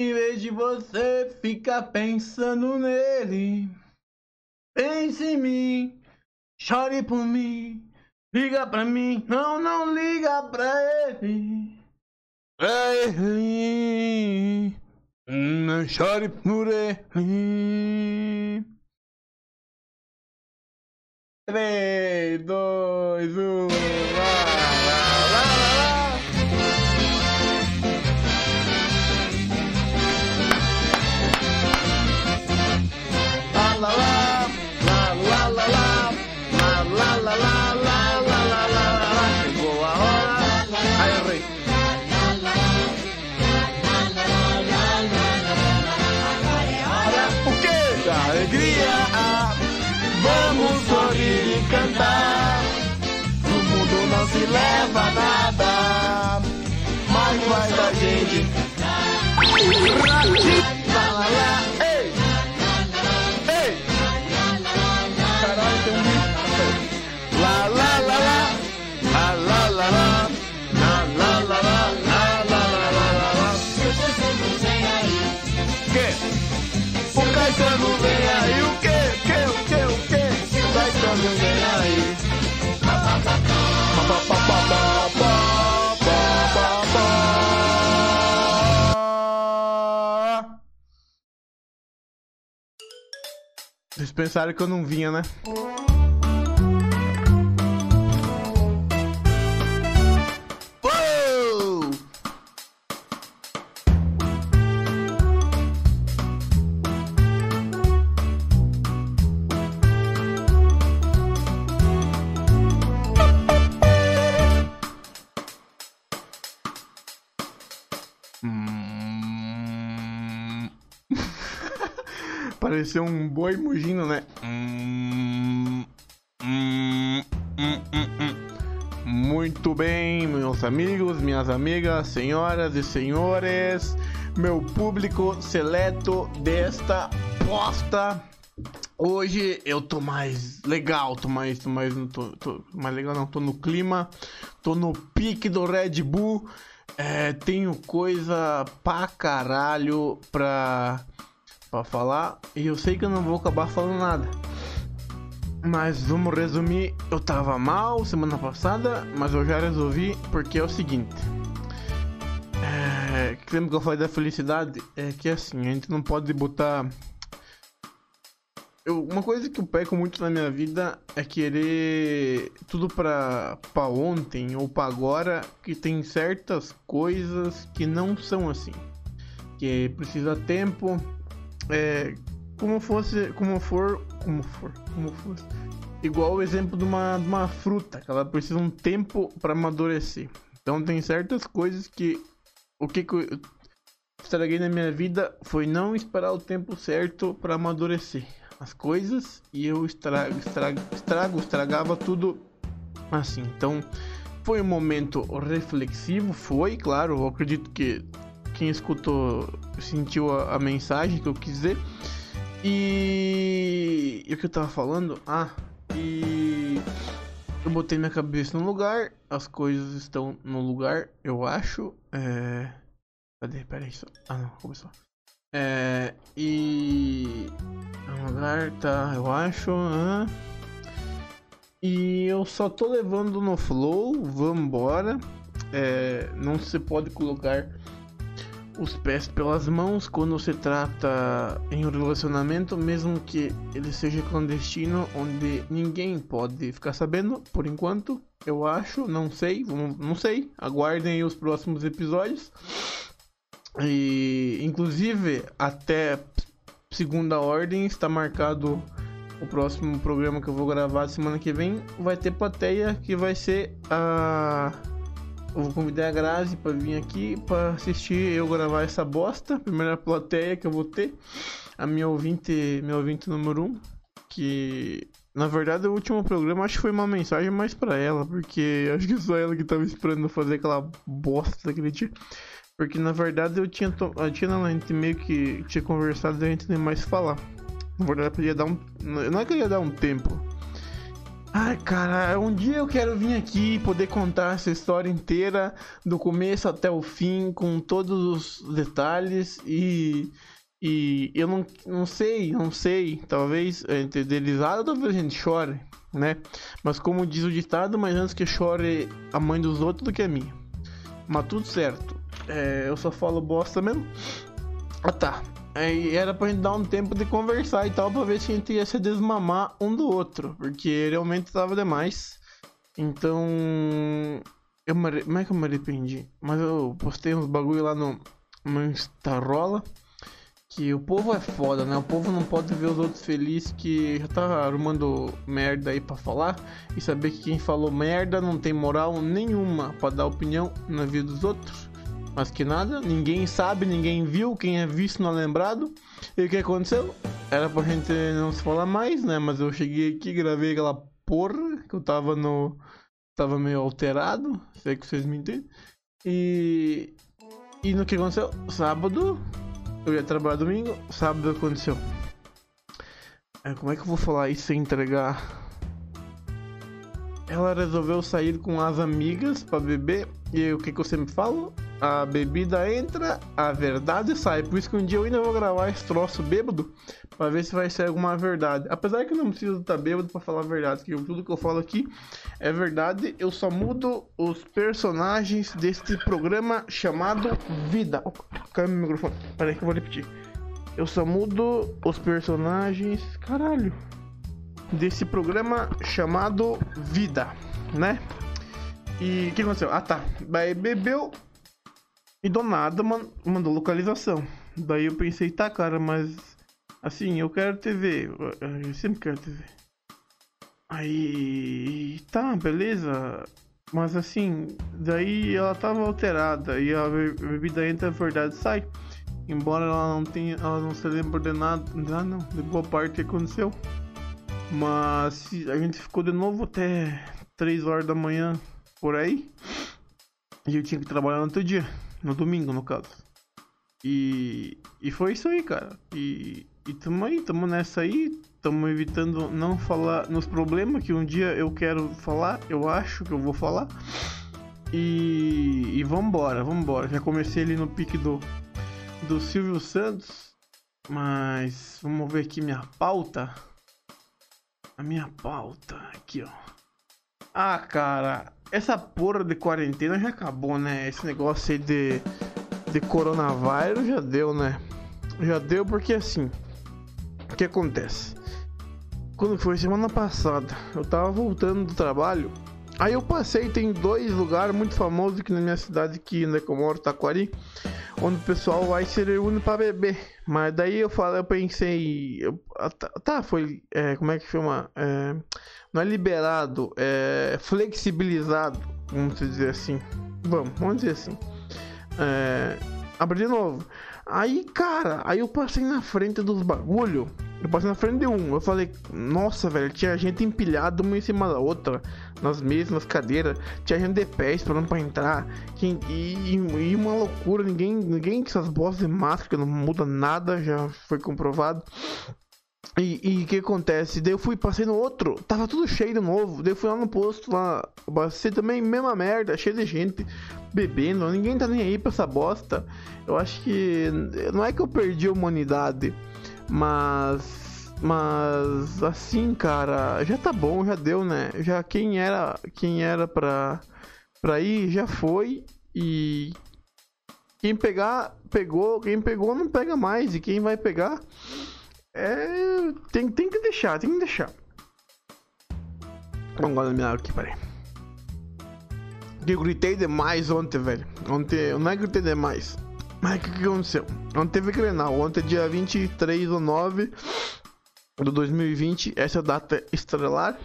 Em vez de você ficar pensando nele, pense em mim, chore por mim, liga pra mim, não, não liga pra ele. Pra ele, não chore por ele. 3, 2, 1, lá, leva nada, mas vai da gente. Pensaram que eu não vinha, né? Pareceu um boi mugindo, né? Muito bem, meus amigos, minhas amigas, senhoras e senhores, meu público seleto desta posta. Hoje eu tô mais legal, tô mais, tô mais, tô, tô mais legal não, tô no clima, tô no pique do Red Bull, é, tenho coisa pra caralho pra, pra falar e eu sei que eu não vou acabar falando nada. Mas vamos resumir, eu tava mal semana passada, mas eu já resolvi porque é o seguinte. É, lembra que eu falei da felicidade? É que assim, a gente não pode botar. Eu, uma coisa que eu peco muito na minha vida é querer tudo pra, pra ontem ou pra agora, que tem certas coisas que não são assim. Que precisa tempo, é, como fosse, como for, como for, como fosse. Igual o exemplo de uma, de uma fruta, que ela precisa um tempo para amadurecer. Então tem certas coisas que o que, que eu estraguei na minha vida foi não esperar o tempo certo para amadurecer as coisas e eu estrago, estrago, estrago, estragava tudo assim. Então foi um momento reflexivo, foi, claro, eu acredito que quem escutou sentiu a, a mensagem que eu quis dizer. E... e o que eu tava falando? Ah, e eu botei minha cabeça no lugar, as coisas estão no lugar, eu acho. É... Cadê? Peraí, só. Ah não, começou. É. E. No lugar, tá, eu acho. Ah. E eu só tô levando no flow, vambora. É, não se pode colocar os pés pelas mãos quando se trata em um relacionamento, mesmo que ele seja clandestino, onde ninguém pode ficar sabendo, por enquanto, eu acho, não sei, não sei, aguardem os próximos episódios. E inclusive até segunda ordem está marcado o próximo programa que eu vou gravar semana que vem, vai ter plateia que vai ser a eu vou convidar a Grazi para vir aqui para assistir eu gravar essa bosta. Primeira plateia que eu vou ter. A minha ouvinte, meu ouvinte número 1. Um, que na verdade o último programa acho que foi uma mensagem mais para ela. Porque acho que só ela que tava esperando fazer aquela bosta daquele dia. Porque na verdade eu tinha, to... eu tinha a gente meio que tinha conversado e a gente nem mais falar. Na verdade eu podia dar um. Não é que eu ia dar um tempo. Ai, cara, um dia eu quero vir aqui e poder contar essa história inteira, do começo até o fim, com todos os detalhes e. E eu não, não sei, não sei, talvez entre deslizada, talvez a gente chore, né? Mas como diz o ditado, mais antes que chore a mãe dos outros do que a minha. Mas tudo certo. É, eu só falo bosta mesmo. Ah tá. Aí era pra gente dar um tempo de conversar e tal, pra ver se a gente ia se desmamar um do outro. Porque realmente tava demais. Então. Eu me... Como é que eu me arrependi? Mas eu postei uns bagulho lá no, no Instarola. Que o povo é foda, né? O povo não pode ver os outros felizes que já tá arrumando merda aí pra falar. E saber que quem falou merda não tem moral nenhuma pra dar opinião na vida dos outros. Mas que nada, ninguém sabe, ninguém viu, quem é visto não é lembrado. E o que aconteceu? Era pra gente não se falar mais, né? Mas eu cheguei aqui, gravei aquela porra que eu tava no. Tava meio alterado, sei que vocês me entendem. E. E no que aconteceu? Sábado, eu ia trabalhar domingo, sábado aconteceu. É, como é que eu vou falar isso sem entregar? Ela resolveu sair com as amigas para beber. E o que, que eu sempre falo? A bebida entra, a verdade sai. Por isso que um dia eu ainda vou gravar esse troço bêbado para ver se vai ser alguma verdade. Apesar que eu não preciso estar bêbado para falar a verdade, que tudo que eu falo aqui é verdade. Eu só mudo os personagens deste programa chamado Vida. Oh, caiu meu microfone. Peraí que eu vou repetir. Eu só mudo os personagens. Caralho desse programa chamado Vida, né? E o que aconteceu? Ah tá, bebeu e do nada man mandou localização. Daí eu pensei, tá cara, mas assim, eu quero TV, eu sempre quero TV. Aí, tá, beleza. Mas assim, daí ela tava alterada e a bebida entra, a verdade sai. Embora ela não tenha, ela não se lembre de nada, não, de boa parte que aconteceu. Mas a gente ficou de novo até 3 horas da manhã por aí. E eu tinha que trabalhar no outro dia, no domingo no caso. E, e foi isso aí, cara. E, e tamo aí, tamo nessa aí. Tamo evitando não falar nos problemas que um dia eu quero falar, eu acho que eu vou falar. E, e vambora, vambora. Já comecei ali no pique do, do Silvio Santos. Mas vamos ver aqui minha pauta a minha pauta aqui, ó. Ah, cara, essa porra de quarentena já acabou, né? Esse negócio aí de, de coronavírus já deu, né? Já deu porque assim, o que acontece? Quando foi semana passada, eu tava voltando do trabalho. Aí eu passei, tem dois lugares muito famosos aqui na minha cidade, aqui onde eu moro, Taquari onde o pessoal vai se reúne para beber. Mas daí eu falei, eu pensei, eu, ah, tá, tá, foi, é, como é que chama? É, não é liberado, é flexibilizado, vamos dizer assim. Vamos, vamos dizer assim. É, abri de novo. Aí, cara, aí eu passei na frente dos bagulho. Eu passei na frente de um. Eu falei, nossa, velho, tinha gente empilhada uma em cima da outra nas mesas, nas cadeiras, tinha gente de pé esperando pra entrar, e, e, e, uma loucura, ninguém, ninguém com essas bostas de máscara, não muda nada, já foi comprovado. E o que acontece? Daí eu fui, passei no outro, tava tudo cheio de novo. Daí eu fui lá no posto, lá, passei também, mesma merda, cheio de gente bebendo, ninguém tá nem aí pra essa bosta. Eu acho que. Não é que eu perdi a humanidade, mas mas assim, cara, já tá bom, já deu, né? Já quem era, quem era pra, pra ir já foi e quem pegar, pegou, quem pegou não pega mais e quem vai pegar é tem, tem que deixar, tem que deixar. Vamos guardar minha aqui, peraí. Eu gritei demais ontem, velho. Ontem não é gritei demais. Mas o que, que aconteceu? Ontem teve Grenal. Ontem, dia 23 ou 9, do 2020, essa data estrelar,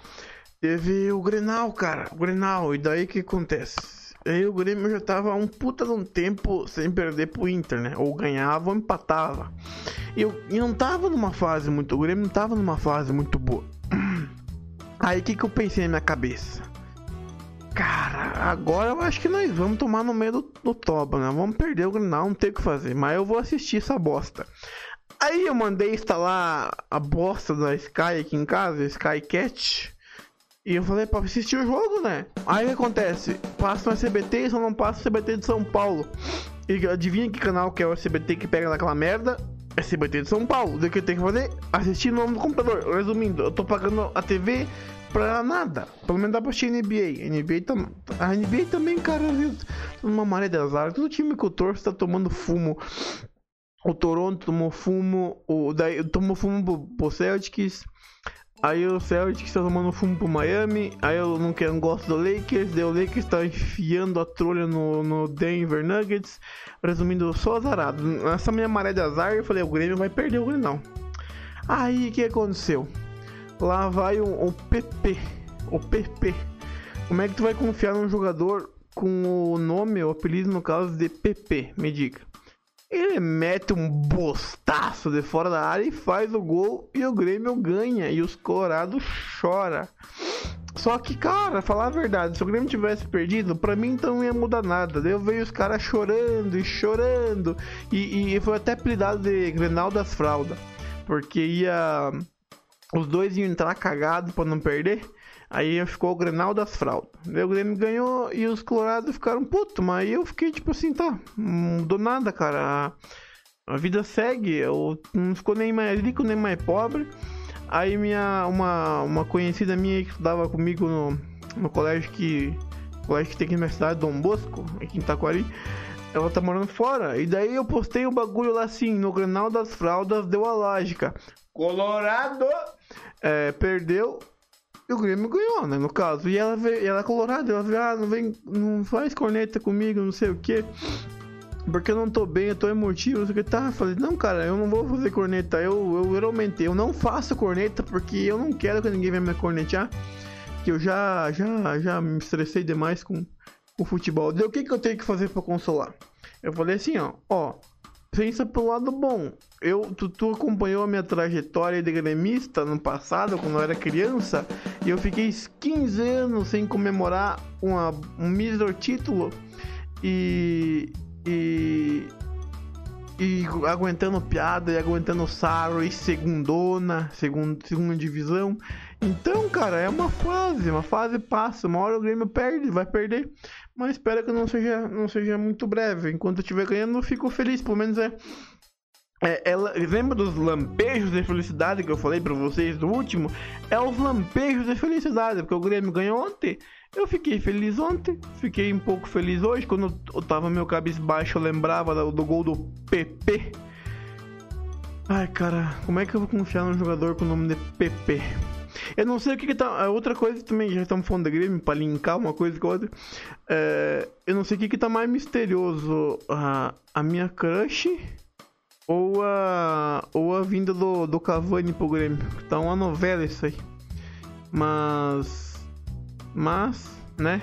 teve o Grenal, cara, o Grenal, e daí que acontece? Aí o Grêmio já tava um puta de um tempo sem perder pro Inter, né? Ou ganhava ou empatava. E eu, e não tava numa fase muito. O Grêmio não tava numa fase muito boa. Aí o que, que eu pensei na minha cabeça? Cara, agora eu acho que nós vamos tomar no meio do, do toba, né? Vamos perder o Grenal, não tem o que fazer. Mas eu vou assistir essa bosta. Aí eu mandei instalar a bosta da Sky aqui em casa, Sky Cat. E eu falei pra assistir o jogo, né? Aí o que acontece? Passa no SBT e só não passa o SBT de São Paulo. E adivinha que canal que é o SBT que pega naquela merda? SBT de São Paulo. O que eu tenho que fazer? Assistir no no computador. Resumindo, eu tô pagando a TV pra nada. Pelo menos dá pra assistir NBA. NBA tam... A NBA também, cara? Uma maré de azar. Todo time que eu torço tá tomando fumo. O Toronto tomou fumo. O... Daí tomou fumo pro, pro Celtics. Aí o Celtics tá tomando fumo pro Miami. Aí eu não, quero, não gosto do Lakers. Daí o Lakers tá enfiando a trolha no, no Denver Nuggets. Resumindo, sou azarado. Nessa minha maré de azar, eu falei: o Grêmio vai perder o Grenal. Aí o que aconteceu? Lá vai o, o PP. O PP. Como é que tu vai confiar num jogador com o nome, o apelido no caso de PP? Me diga. Ele mete um bostaço de fora da área e faz o gol e o Grêmio ganha e os Colorados chora. Só que, cara, falar a verdade, se o Grêmio tivesse perdido, pra mim então não ia mudar nada. Daí eu vejo os caras chorando e chorando. E, e foi até apelidado de Grenal das Fraldas. Porque ia. Os dois iam entrar cagados pra não perder. Aí ficou o Grenal das Fraldas. Daí o Grêmio ganhou e os Colorados ficaram putos. Mas aí eu fiquei tipo assim, tá, não mudou nada, cara. A, vida segue. Eu não ficou nem mais rico, nem mais pobre. Aí minha, uma, uma conhecida minha que estudava comigo no, no colégio que. Colégio que tem aqui na cidade, Dom Bosco, aqui em Taquari. Ela tá morando fora. E daí eu postei o um bagulho lá assim, no Grenal das Fraldas, deu a lógica. Colorado é, perdeu o Grêmio ganhou, né? No caso. E ela veio, ela é colorada, ela veio, ah, não vem, não faz corneta comigo, não sei o que. Porque eu não tô bem, eu tô emotivo, o que. Tá, falei, não, cara, eu não vou fazer corneta. Eu, eu, aumentei, eu não faço corneta porque eu não quero que ninguém venha me cornetear. Que eu já, já, já me estressei demais com o futebol. Daí o que, que eu tenho que fazer pra consolar? Eu falei assim, ó, ó, pensa pelo lado bom. Eu, tu, tu, acompanhou a minha trajetória de gremista no passado, quando eu era criança, e eu fiquei 15 anos sem comemorar uma, um mísero título e, e, e aguentando piada e aguentando sarro e segundona, segundo, segunda divisão. Então, cara, é uma fase, uma fase passa, uma hora o Grêmio perde, vai perder. Mas espero que não seja, não seja muito breve. Enquanto eu estiver ganhando, eu fico feliz. Pelo menos é. é ela, lembra dos lampejos de felicidade que eu falei para vocês no último? É os lampejos de felicidade, porque o Grêmio ganhou ontem. Eu fiquei feliz ontem, fiquei um pouco feliz hoje. Quando eu tava meu cabisbaixo, eu lembrava do, do gol do PP. Ai, cara, como é que eu vou confiar num jogador com o nome de PP? Eu não sei o que, que tá. Outra coisa também, já estamos falando da Grêmio, pra linkar uma coisa com a outra. É, eu não sei o que, que tá mais misterioso. A, a minha crush ou a, ou a vinda do, do Cavani pro Grêmio. Tá uma novela isso aí. Mas. Mas, né?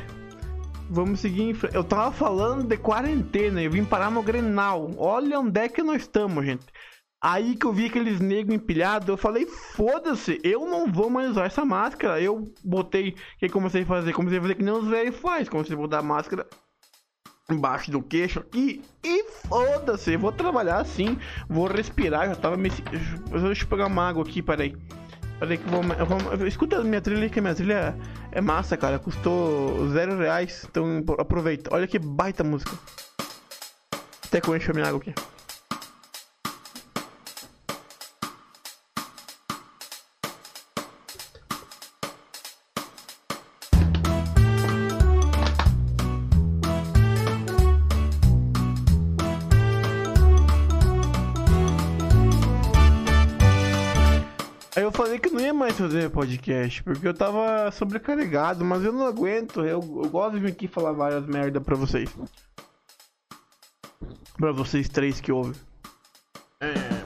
Vamos seguir em frente. Eu tava falando de quarentena, eu vim parar no Grenal. Olha onde é que nós estamos, gente. Aí que eu vi aqueles negros empilhados, eu falei, foda-se, eu não vou mais usar essa máscara. Eu botei, o que comecei a fazer? Comecei a fazer que nem os velhos faz, comecei a botar a máscara embaixo do queixo e, e foda-se, vou trabalhar assim, vou respirar, já tava me... Deixa eu pegar uma água aqui, peraí. Peraí que vou, vou... Escuta a minha trilha, que a minha trilha é massa, cara, custou zero reais, então aproveita. Olha que baita música. Até que eu encho a minha água aqui. Podcast, porque eu tava sobrecarregado, mas eu não aguento, eu, eu gosto de vir aqui falar várias merda pra vocês. Pra vocês três que ouvem. É...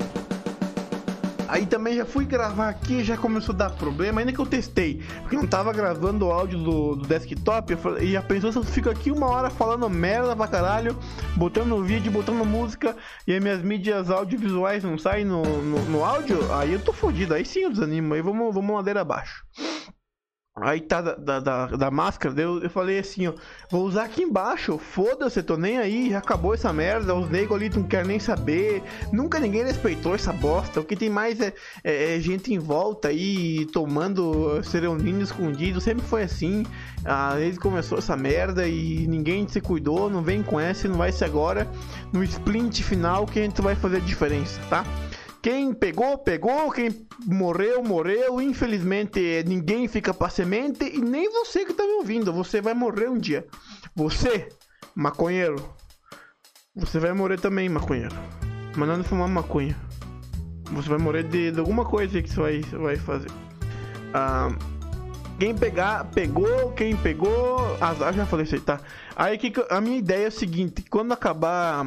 Aí também já fui gravar aqui, já começou a dar problema, ainda que eu testei, porque não tava gravando o áudio do, do desktop, falei, e já pensou se eu fico aqui uma hora falando merda pra caralho, botando vídeo, botando música, e as minhas mídias audiovisuais não saem no, no, no áudio, aí eu tô fodido, aí sim eu desanimo, aí vamos, vamos ladeira abaixo. Aí tá da, da, da, da máscara, eu, eu falei assim, ó, vou usar aqui embaixo, foda-se, tô nem aí, já acabou essa merda, os negros ali não querem nem saber, nunca ninguém respeitou essa bosta, o que tem mais é, é, é gente em volta aí, tomando, se reunindo escondido, sempre foi assim, ah, desde começou essa merda e ninguém se cuidou, não vem com essa, não vai ser agora, no splint final que a gente vai fazer a diferença, tá? Quem pegou, pegou. Quem morreu, morreu. Infelizmente, ninguém fica para semente. E nem você que tá me ouvindo. Você vai morrer um dia. Você, maconheiro. Você vai morrer também, maconheiro. Mandando fumar maconha. Você vai morrer de, de alguma coisa que você vai, vai fazer. Ah, quem pegar, pegou. Quem pegou. Azar, já falei isso aí, tá? Aí que a minha ideia é a seguinte: quando acabar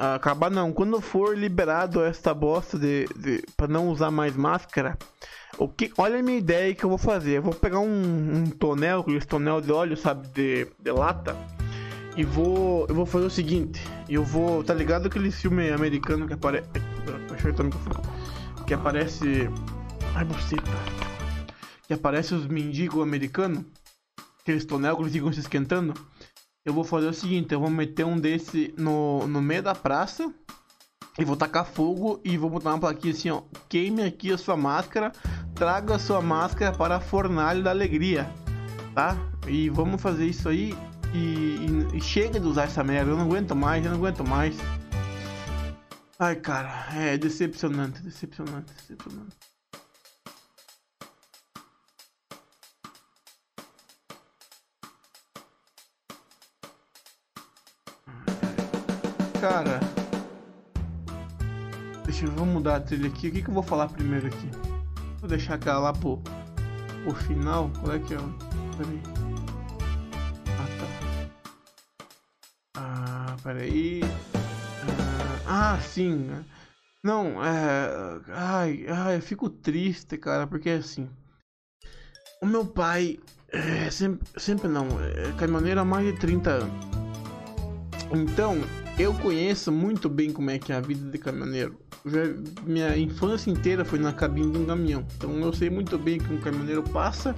acabar não, quando for liberado esta bosta de, de para não usar mais máscara, o que, olha a minha ideia que eu vou fazer. Eu vou pegar um, um tonel, aquele tonel de óleo, sabe, de, de lata, e vou, eu vou fazer o seguinte. Eu vou, tá ligado aquele filme americano que aparece, que aparece, ai buceta, que aparece os mendigos americanos, aqueles tonel que eles ficam se esquentando. Eu vou fazer o seguinte, eu vou meter um desse no, no meio da praça e vou tacar fogo e vou botar uma plaquinha assim, ó. Queime aqui a sua máscara, traga a sua máscara para a fornalha da alegria, tá? E vamos fazer isso aí e, e, e chega de usar essa merda, eu não aguento mais, eu não aguento mais. Ai, cara, é decepcionante, decepcionante, decepcionante. Cara. Deixa eu mudar a trilha aqui. O que, que eu vou falar primeiro aqui? Vou deixar aquela lá pro, pro final. Qual é que é? Peraí. Ah, tá. Ah, peraí. Ah, ah sim. Não, é. Ai, ai, eu fico triste, cara, porque assim. O meu pai. É, sempre, sempre não. É caminhoneiro há mais de 30 anos. Então, eu conheço muito bem como é que é a vida de caminhoneiro. Já, minha infância inteira foi na cabine de um caminhão. Então eu sei muito bem que um caminhoneiro passa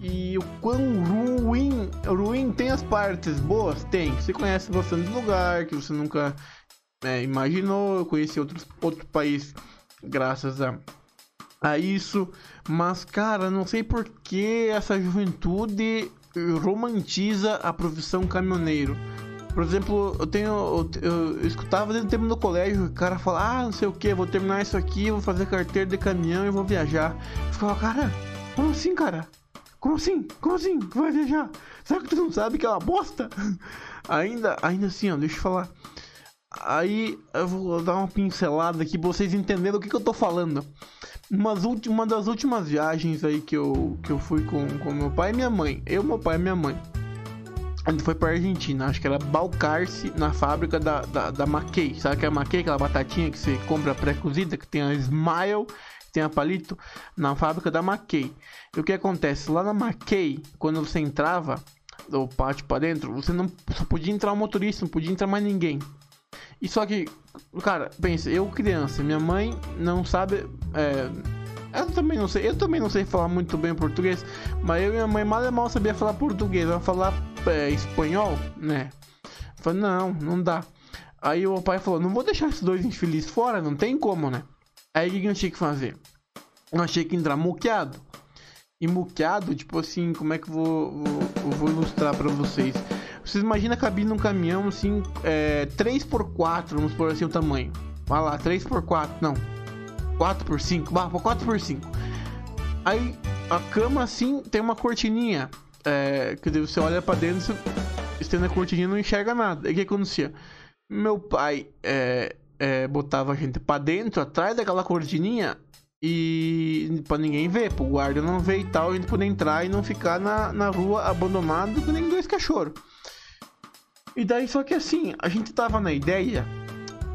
e o quão ruim, ruim tem as partes boas? Tem. Você conhece bastante lugar que você nunca é, imaginou. Eu conheci outros, outro país graças a, a isso. Mas, cara, não sei por que essa juventude romantiza a profissão caminhoneiro. Por exemplo, eu tenho. Eu, eu, escutava desde o tempo do colégio o cara falar, ah, não sei o que, vou terminar isso aqui, vou fazer carteira de caminhão e vou viajar. Eu ficava, cara, como assim, cara? Como assim? Como assim? Tu vai viajar? Será que tu não sabe que é uma bosta? ainda, ainda assim, ó, deixa eu falar. Aí eu vou dar uma pincelada aqui pra vocês entenderem o que, que eu tô falando. Umas uma das últimas viagens aí que eu, que eu fui com, com meu pai e minha mãe. Eu, meu pai e minha mãe. Ele foi pra Argentina, acho que era Balcarce, na fábrica da, da, da Mackey. Sabe que é a Mackey, aquela batatinha que você compra pré-cozida, que tem a Smile, tem a Palito, na fábrica da Mackey. E o que acontece? Lá na Mackey, quando você entrava do pátio para dentro, você não só podia entrar o motorista, não podia entrar mais ninguém. E só que, cara, pensa, eu criança, minha mãe não sabe. É, eu também não sei, eu também não sei falar muito bem português, mas eu e minha mãe mal e mal sabia falar português, ela falar é, espanhol, né? Eu falei, não, não dá. Aí o pai falou, não vou deixar esses dois infelizes fora, não tem como, né? Aí o que eu tinha que fazer? Eu achei que entrar muqueado. E muqueado, tipo assim, como é que eu vou, vou, vou ilustrar pra vocês? Vocês imaginam a cabine de um caminhão, assim, é, 3x4, vamos por assim o tamanho. Vai lá, 3x4, não. 4x5, vá, 4x5. Aí a cama, assim, tem uma cortininha é, que você olha para dentro, você estende a cortininha não enxerga nada. E o que acontecia? Meu pai é, é, botava a gente para dentro, atrás daquela cortininha, e para ninguém ver, pro guarda não ver e tal, a gente poder entrar e não ficar na, na rua abandonado com nem dois cachorros. E daí, só que assim, a gente tava na ideia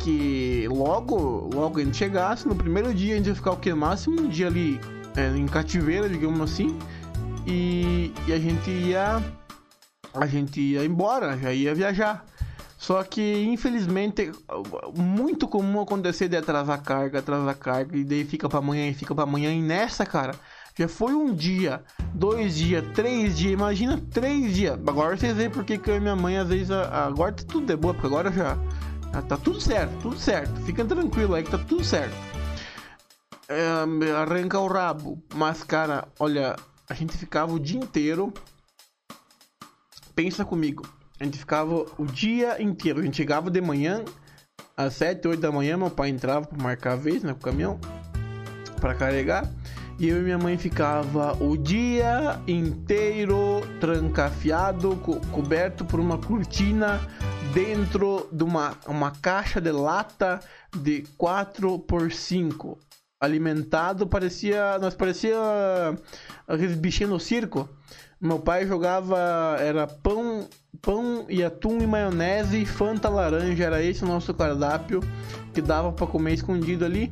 que logo, logo gente chegasse, no primeiro dia a gente ia ficar o que? Máximo um dia ali é, em cativeiro, digamos assim e, e a gente ia a gente ia embora, já ia viajar. Só que, infelizmente, muito comum acontecer de atrasar carga, atrasar carga, e daí fica pra amanhã e fica pra amanhã. E nessa, cara, Já foi um dia, dois dias, três dias, imagina três dias. Agora vocês veem porque que eu e minha mãe às vezes. Agora tá tudo de boa, porque agora já. Tá tudo certo, tudo certo. Fica tranquilo aí que tá tudo certo. É, arranca o rabo. Mas, cara, olha, a gente ficava o dia inteiro. Pensa comigo. A gente ficava o dia inteiro. A gente chegava de manhã, às 7, 8 da manhã, meu pai entrava para marcar a vez, né, com o caminhão, para carregar. E eu e minha mãe ficava o dia inteiro trancafiado, co coberto por uma cortina dentro de uma, uma caixa de lata de 4 por 5 alimentado parecia nós parecia aqueles bichinhos no circo. Meu pai jogava era pão pão e atum e maionese e fanta laranja era esse o nosso cardápio que dava para comer escondido ali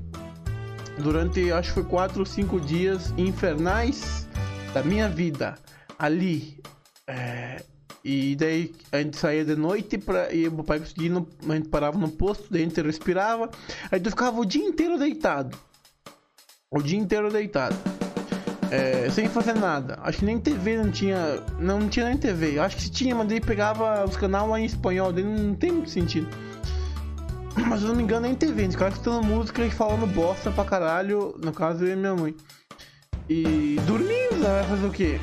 durante acho que foi quatro ou cinco dias infernais da minha vida ali é, e daí a gente saía de noite pra, e o pai conseguia, a gente parava no posto, daí a gente respirava, aí tu ficava o dia inteiro deitado. O dia inteiro deitado. É, sem fazer nada. Acho que nem TV não tinha. Não, não tinha nem TV. Acho que tinha, mas daí pegava os canais lá em espanhol, daí não tem muito sentido. Mas se eu não me engano, nem TV. A gente ficava escutando música e falando bosta pra caralho. No caso, eu e minha mãe. E dormindo, né? vai fazer o quê?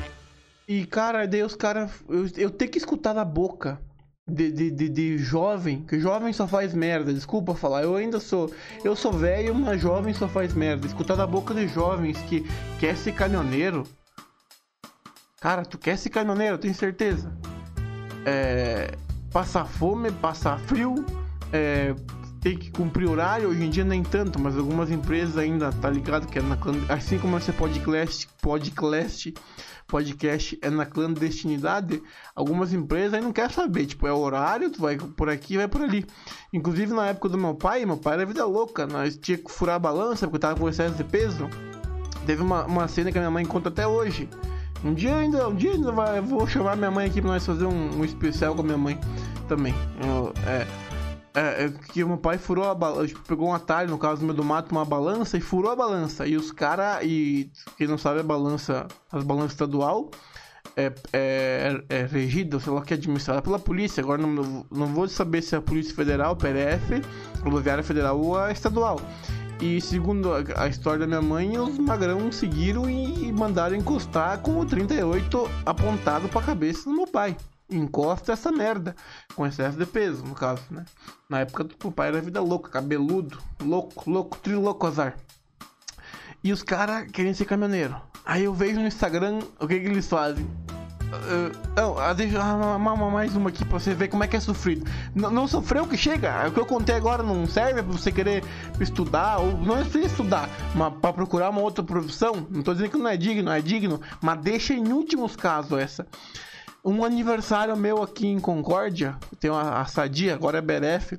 E, cara, daí os caras. Eu, eu tenho que escutar da boca de, de, de, de, jovem, que jovem só faz merda, desculpa falar. Eu ainda sou. Eu sou velho, mas jovem só faz merda. Escutar da boca de jovens que quer ser caminhoneiro. Cara, tu quer ser caminhoneiro, eu tenho certeza. É, passar fome, passar frio, é, tem que cumprir horário, hoje em dia nem tanto, mas algumas empresas ainda, tá ligado? Que é na, assim como esse podcast, podcast podcast é na clandestinidade, algumas empresas aí não querem saber. Tipo, é horário, tu vai por aqui vai por ali. Inclusive na época do meu pai, meu pai era vida louca. Nós tinha que furar a balança porque tava com excesso de peso. Teve uma, uma cena que a minha mãe conta até hoje. Um dia ainda, um dia ainda vai, eu vou chamar minha mãe aqui pra nós fazer um, um especial com a minha mãe também. Eu, é, é, é, que meu pai furou a balança, tipo, pegou um atalho, no caso do meu do mato, uma balança e furou a balança. E os caras, e quem não sabe, a balança, as balanças estadual é, é, é regida, sei lá, que é administrada pela polícia. Agora não, não vou saber se é a Polícia Federal, PRF, Rodoviária Federal ou a estadual. E segundo a, história da minha mãe, os magrão seguiram e mandaram encostar com o 38 apontado para a cabeça do meu pai encosta essa merda. Com excesso de peso, no caso, né? Na época do papai era vida louca, cabeludo, louco, louco, triloco azar. E os caras querem ser caminhoneiro. Aí eu vejo no Instagram o que, que eles fazem. Uh, uh, deixa uh, mais uma aqui pra você ver como é que é sofrido. N não sofreu que chega. O que eu contei agora não serve pra você querer estudar, ou não é precisa estudar, mas pra procurar uma outra profissão. Não tô dizendo que não é digno, é digno, mas deixa em últimos casos essa um aniversário meu aqui em Concórdia, tem uma a Sadia, agora é Beref,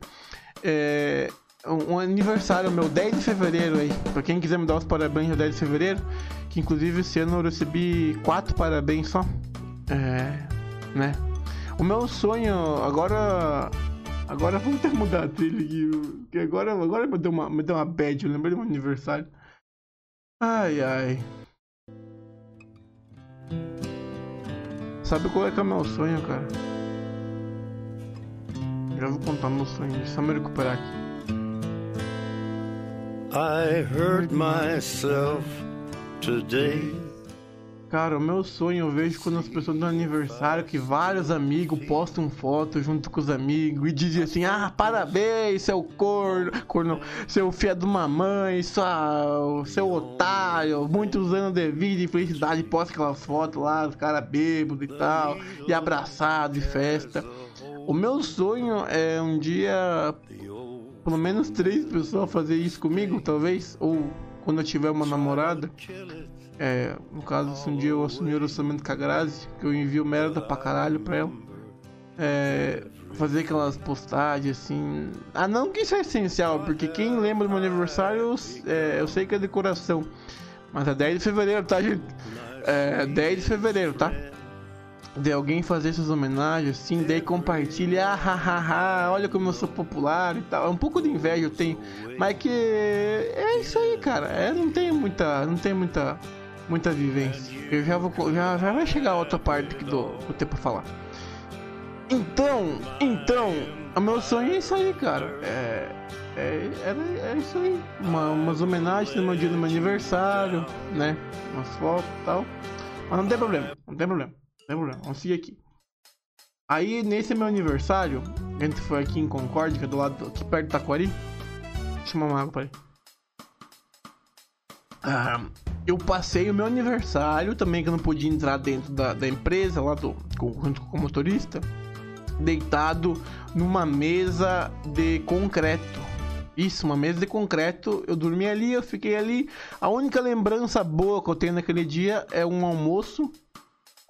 é, um aniversário meu, 10 de fevereiro aí, pra quem quiser me dar os parabéns no 10 de fevereiro, que inclusive esse ano eu recebi quatro parabéns só, é, né? O meu sonho agora Agora vamos ter mudar a trilha aqui. Que agora, agora me deu uma, me deu uma bad, eu lembrei do meu aniversário. Ai ai. Sabe qual é que é o meu sonho, cara? Já vou contar meu sonho, só me recuperar aqui. I hurt myself today. Cara, o meu sonho eu vejo quando as pessoas no aniversário que vários amigos postam foto junto com os amigos e dizem assim: Ah, parabéns, seu corno, corno seu filho de mamãe, sua, seu otário, muitos anos de vida e felicidade. Posta aquelas fotos lá, os caras bêbados e tal, e abraçado e festa. O meu sonho é um dia, pelo menos três pessoas fazer isso comigo, talvez, ou quando eu tiver uma namorada. É, no caso, se um dia eu assumir o orçamento com a Grazi, que eu envio merda pra caralho pra ela. É, fazer aquelas postagens assim. Ah, não que isso é essencial, porque quem lembra do meu aniversário, é, eu sei que é decoração. Mas é 10 de fevereiro, tá, gente? É 10 de fevereiro, tá? De alguém fazer essas homenagens assim, daí compartilha, ah, ha, ha, olha como eu sou popular e tal. É um pouco de inveja eu tenho, mas que é isso aí, cara. É, não tem muita, não tem muita muita vivência. Eu já vou. Já, já vai chegar a outra parte que do, do tempo pra falar. Então, então, o meu sonho é isso aí, cara. É. É, é, isso aí. Uma, umas homenagens no meu dia do meu aniversário, né? Umas fotos e tal. Mas não tem problema, não tem problema, não tem problema. Vamos seguir aqui. Aí, nesse meu aniversário, a gente foi aqui em Concórdia, é do lado, aqui perto do Taquari. Deixa eu uma água. Ah, eu passei o meu aniversário também, que eu não podia entrar dentro da, da empresa, lá do, junto com o motorista, deitado numa mesa de concreto. Isso, uma mesa de concreto. Eu dormi ali, eu fiquei ali. A única lembrança boa que eu tenho naquele dia é um almoço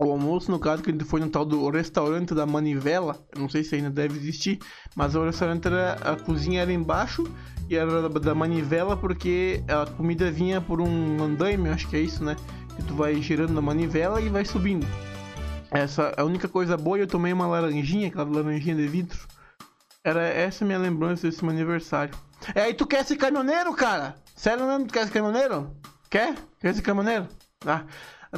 o almoço, no caso, que a gente foi no tal do restaurante da Manivela, não sei se ainda deve existir, mas o restaurante era, a cozinha era embaixo e era da Manivela porque a comida vinha por um andaime, acho que é isso, né? Que tu vai girando na manivela e vai subindo. Essa a única coisa boa eu tomei uma laranjinha, aquela laranjinha de vidro. Era essa minha lembrança desse meu aniversário. É, aí tu quer ser caminhoneiro, cara? Sério mesmo, tu quer ser caminhoneiro? Quer? Quer ser caminhoneiro? Ah.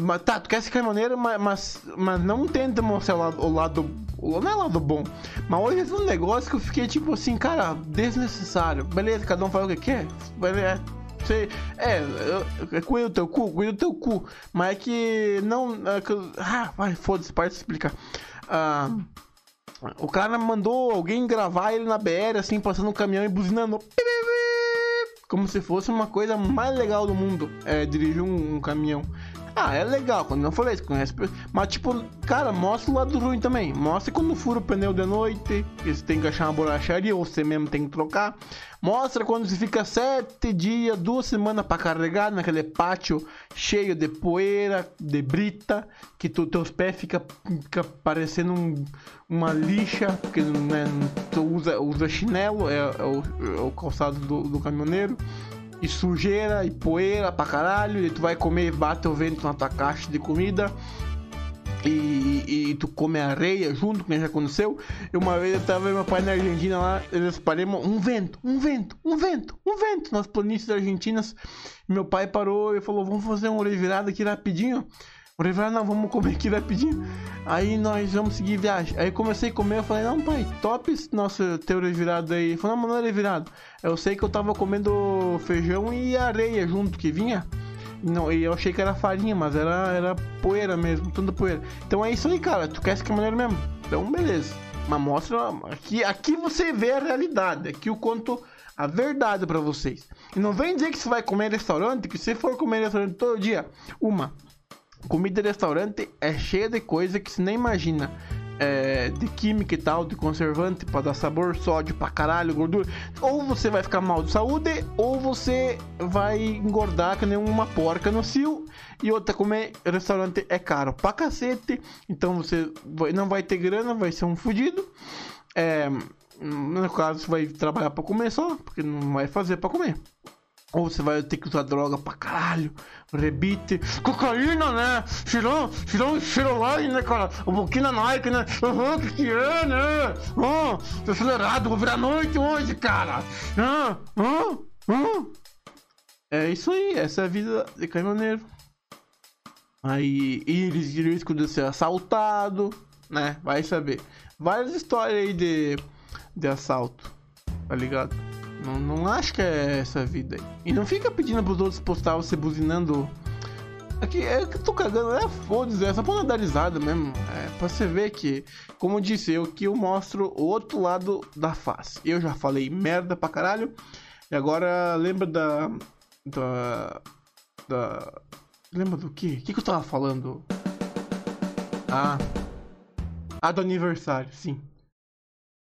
Mas, tá, tu quer ser caminhoneiro, mas, mas, mas não tenta mostrar o lado, o lado. Não é lado bom. Mas hoje é um negócio que eu fiquei tipo assim, cara, desnecessário. Beleza, cada um faz o que quer. Beleza. Você, é, é, cuida do teu cu, cuida do teu cu. Mas é que não. É que, ah, vai, foda-se, para de explicar. Ah, o cara mandou alguém gravar ele na BR, assim, passando um caminhão e buzinando. Como se fosse uma coisa mais legal do mundo. É, dirigir um, um caminhão. Ah, é legal, quando não falei isso. Mas, tipo, cara, mostra o lado ruim também. Mostra quando fura o pneu de noite, que você tem que achar uma borracharia, ou você mesmo tem que trocar. Mostra quando você fica sete dias, duas semanas para carregar naquele pátio cheio de poeira, de brita, que tu, teus pés ficam fica parecendo um, uma lixa, porque né, tu usa, usa chinelo, é, é, o, é o, calçado do, do caminhoneiro e sujeira e poeira pra caralho. E tu vai comer bate o vento na tua caixa de comida. E, e, e, tu come areia junto, que já aconteceu. E uma vez eu tava meu pai na Argentina lá, eles paramos um vento, um vento, um vento, um vento nas planícies argentinas. Meu pai parou e falou: Vamos fazer um revirada aqui rapidinho. Falei, não, vamos comer aqui rapidinho. Aí nós vamos seguir viagem. Aí comecei a comer, eu falei, não, pai, top esse nosso teu revirado aí. Ele falou, não, mas não é revirado. Eu sei que eu tava comendo feijão e areia junto que vinha. Não, e eu achei que era farinha, mas era, era poeira mesmo, tanta poeira. Então é isso aí, cara. Tu quer ser maneiro mesmo? Então, beleza. Mas mostra. Aqui, aqui você vê a realidade. Aqui eu conto a verdade para vocês. E não vem dizer que você vai comer restaurante, que se for comer restaurante todo dia, uma, Comida de restaurante é cheia de coisa que você nem imagina. É, de química e tal, de conservante para dar sabor, sódio pra caralho, gordura. Ou você vai ficar mal de saúde, ou você vai engordar que nem uma porca no cio. E outra, comer restaurante é caro pra cacete. Então você não vai ter grana, vai ser um fudido. É, no caso, você vai trabalhar pra comer só, porque não vai fazer pra comer. Ou você vai ter que usar droga pra caralho, rebite, cocaína, né? Tirou, tirou um Chirolai, né, cara? Um pouquinho na Nike, né? Aham, uhum, que que é, né? Ah, tô acelerado, vou virar noite hoje, cara. Ah, ah, ah. É isso aí, essa é a vida de caminhoneiro. Aí, eles risco de ser assaltado, né? Vai saber. Várias histórias aí de, de assalto, tá ligado? Não, não acho que é essa vida aí. E não fica pedindo pros outros postar você buzinando. Aqui é que eu tô cagando, é foda-se, é só pra dar risada mesmo. É pra você ver que, como eu disse, eu que eu mostro o outro lado da face. Eu já falei merda pra caralho. E agora lembra da. Da. Da. Lembra do quê? O que, que eu tava falando? Ah. Ah, do aniversário, sim.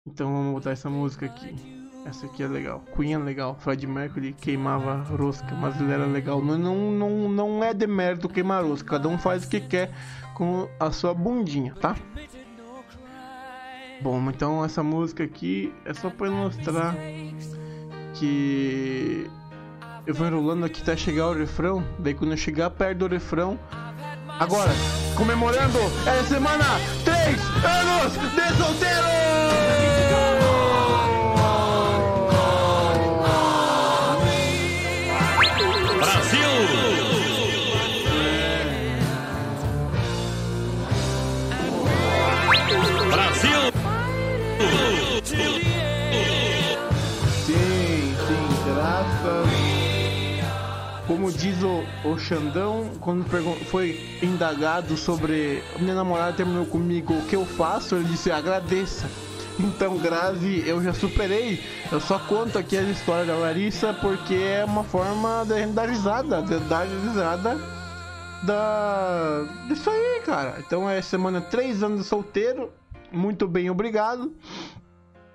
Então vamos botar essa música aqui. Essa aqui é legal. Queen é legal. Fred Mercury queimava rosca, mas ele era legal. Não, não, não, não é demérito queimar rosca. Cada um faz o que quer com a sua bundinha, tá? Bom, então essa música aqui é só para mostrar que eu vou enrolando aqui até chegar o refrão. Daí quando eu chegar perto do refrão, agora comemorando essa semana 3 anos de solteiro! Como diz o, o Xandão, quando foi indagado sobre minha namorada terminou comigo, o que eu faço? Ele disse: agradeça. Então, Grazi, eu já superei. Eu só conto aqui a história da Larissa porque é uma forma de dar risada, de dar risada da. Isso aí, cara. Então é semana 3 anos solteiro. Muito bem, obrigado.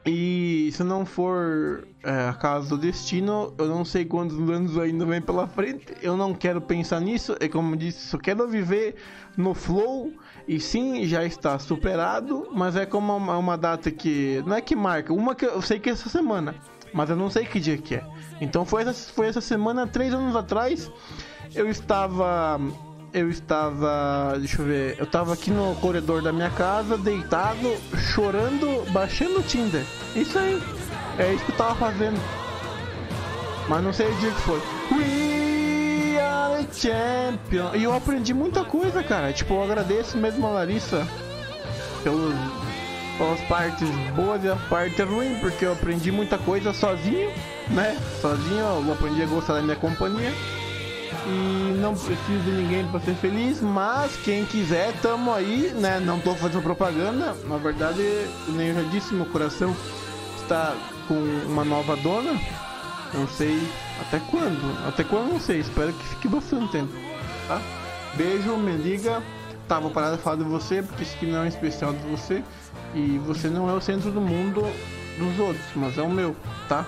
E se não for é, a casa do destino, eu não sei quantos anos ainda vem pela frente. Eu não quero pensar nisso. É como eu disse, só quero viver no flow. E sim, já está superado. Mas é como uma, uma data que. Não é que marca. Uma que eu sei que é essa semana. Mas eu não sei que dia que é. Então foi essa, foi essa semana, três anos atrás. Eu estava eu estava, deixa eu ver, eu estava aqui no corredor da minha casa, deitado, chorando, baixando o Tinder. Isso aí, é isso que eu tava fazendo. Mas não sei o dia que foi. We are champion. E eu aprendi muita coisa, cara. Tipo, eu agradeço mesmo a Larissa pelos, pelas partes boas e as partes ruins, porque eu aprendi muita coisa sozinho, né? Sozinho eu aprendi a gostar da minha companhia. E não preciso de ninguém para ser feliz, mas quem quiser, tamo aí, né? Não tô fazendo propaganda, na verdade, nem eu já disse, meu coração está com uma nova dona. Não sei até quando, até quando não sei, espero que fique bastante tempo, tá? Beijo, me liga. Tá, vou parar de falar de você, porque isso aqui não é especial de você. E você não é o centro do mundo dos outros, mas é o meu, tá?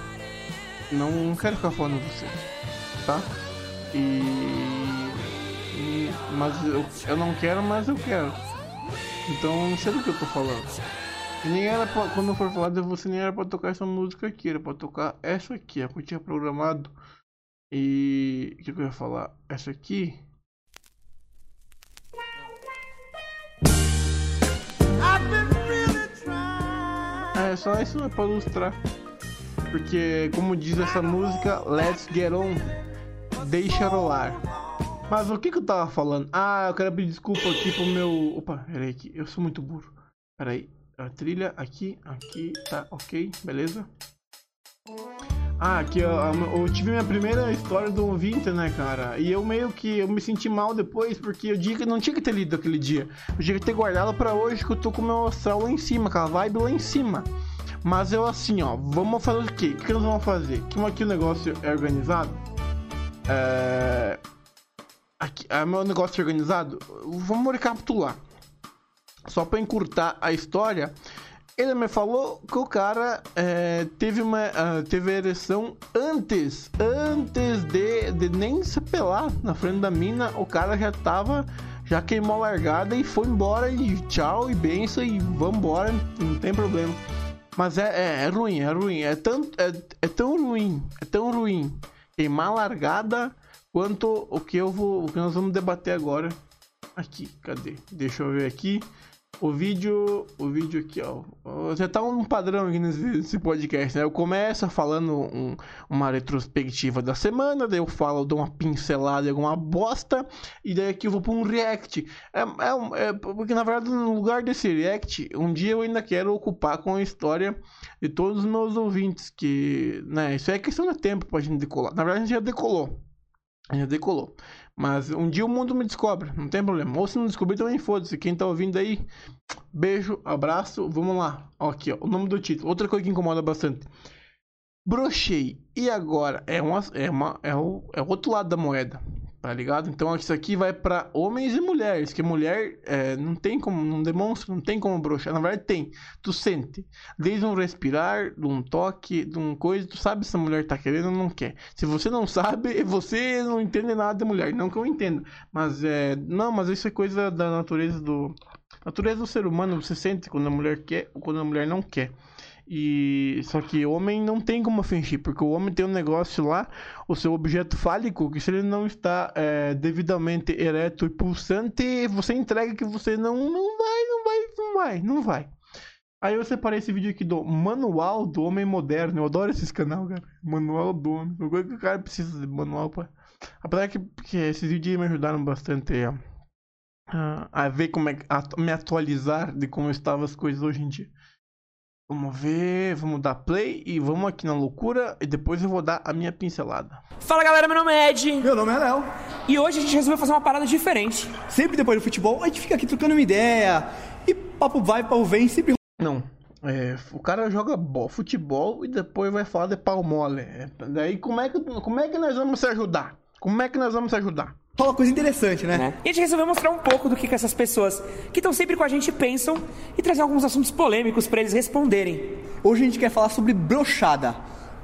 Não quero ficar falando de você, tá? E. e mas eu, eu não quero, mas eu quero. Então não sei do que eu tô falando. E nem era pra, quando eu for falar de você, nem era pra tocar essa música aqui, era pra tocar essa aqui, a que eu tinha programado. E. O que, que eu ia falar? Essa aqui. É, só isso é pra ilustrar. Porque, como diz essa música, Let's Get On deixa rolar. Mas o que, que eu tava falando? Ah, eu quero pedir desculpa aqui pro meu. Opa, peraí aqui. Eu sou muito burro. Peraí. A trilha aqui, aqui, tá ok, beleza? Ah, aqui eu, eu tive minha primeira história do ouvinte, né, cara? E eu meio que eu me senti mal depois, porque eu que não tinha que ter lido aquele dia. Eu tinha que ter guardado para hoje que eu tô com meu astral lá em cima, com a vibe lá em cima. Mas eu assim, ó, vamos fazer o quê? O que nós vamos fazer? Como aqui o negócio é organizado, é... Aqui, é meu negócio organizado. Vamos recapitular. Só para encurtar a história, ele me falou que o cara é, teve uma uh, teve ereção antes, antes de, de nem se pelar na frente da mina. O cara já tava, já queimou a largada e foi embora e tchau e benção e vambora, não tem problema. Mas é, é, é ruim, é ruim, é tão, é, é tão ruim, é tão ruim queimar largada quanto o que eu vou, o que nós vamos debater agora. Aqui, cadê? Deixa eu ver aqui. O vídeo, o vídeo aqui, ó. Já tá um padrão aqui nesse, podcast, né? Eu começo falando um, uma retrospectiva da semana, daí eu falo, dou uma pincelada alguma bosta, e daí aqui eu vou para um react. É, é, é, porque na verdade, no lugar desse react, um dia eu ainda quero ocupar com a história de todos os meus ouvintes, que, né? Isso é questão de tempo pra gente decolar. Na verdade, a gente já decolou. A gente já decolou. Mas um dia o mundo me descobre, não tem problema. Ou se não descobrir, também foda-se. Quem tá ouvindo aí, beijo, abraço, vamos lá. Ó, aqui, ó, o nome do título. Outra coisa que incomoda bastante. Brochei. E agora? É, uma, é, uma, é, o, é outro lado da moeda tá ligado? Então isso aqui vai para homens e mulheres, que mulher é, não tem como, não demonstra, não tem como broxar, na verdade tem, tu sente, desde um respirar, de um toque, de um coisa, tu sabe se a mulher tá querendo ou não quer. Se você não sabe, você não entende nada de mulher, não que eu entenda, mas é, não, mas isso é coisa da natureza do natureza do ser humano, você sente quando a mulher quer ou quando a mulher não quer. E só que homem não tem como fingir, porque o homem tem um negócio lá, o seu objeto fálico, que se ele não está é, devidamente ereto e pulsante, você entrega que você não, não vai, não vai, não vai, não vai. Aí eu separei esse vídeo aqui do Manual do Homem Moderno. Eu adoro esses canal, cara. Manual do Homem. O que o cara precisa de manual pra. Apesar que, que esses vídeos me ajudaram bastante a, a ver como é a me atualizar de como estavam as coisas hoje em dia. Vamos ver, vamos dar play e vamos aqui na loucura e depois eu vou dar a minha pincelada. Fala galera, meu nome é Ed. Meu nome é Léo. E hoje a gente resolveu fazer uma parada diferente. Sempre depois do futebol, a gente fica aqui trocando uma ideia. E papo vai, papo vem, sempre Não, é, o cara joga bo- futebol e depois vai falar de pau mole. É, daí como é, que, como é que nós vamos se ajudar? Como é que nós vamos se ajudar? Rola coisa interessante, né? Né? E a gente resolveu mostrar um pouco do que, que essas pessoas que estão sempre com a gente pensam e trazer alguns assuntos polêmicos pra eles responderem. Hoje a gente quer falar sobre brochada.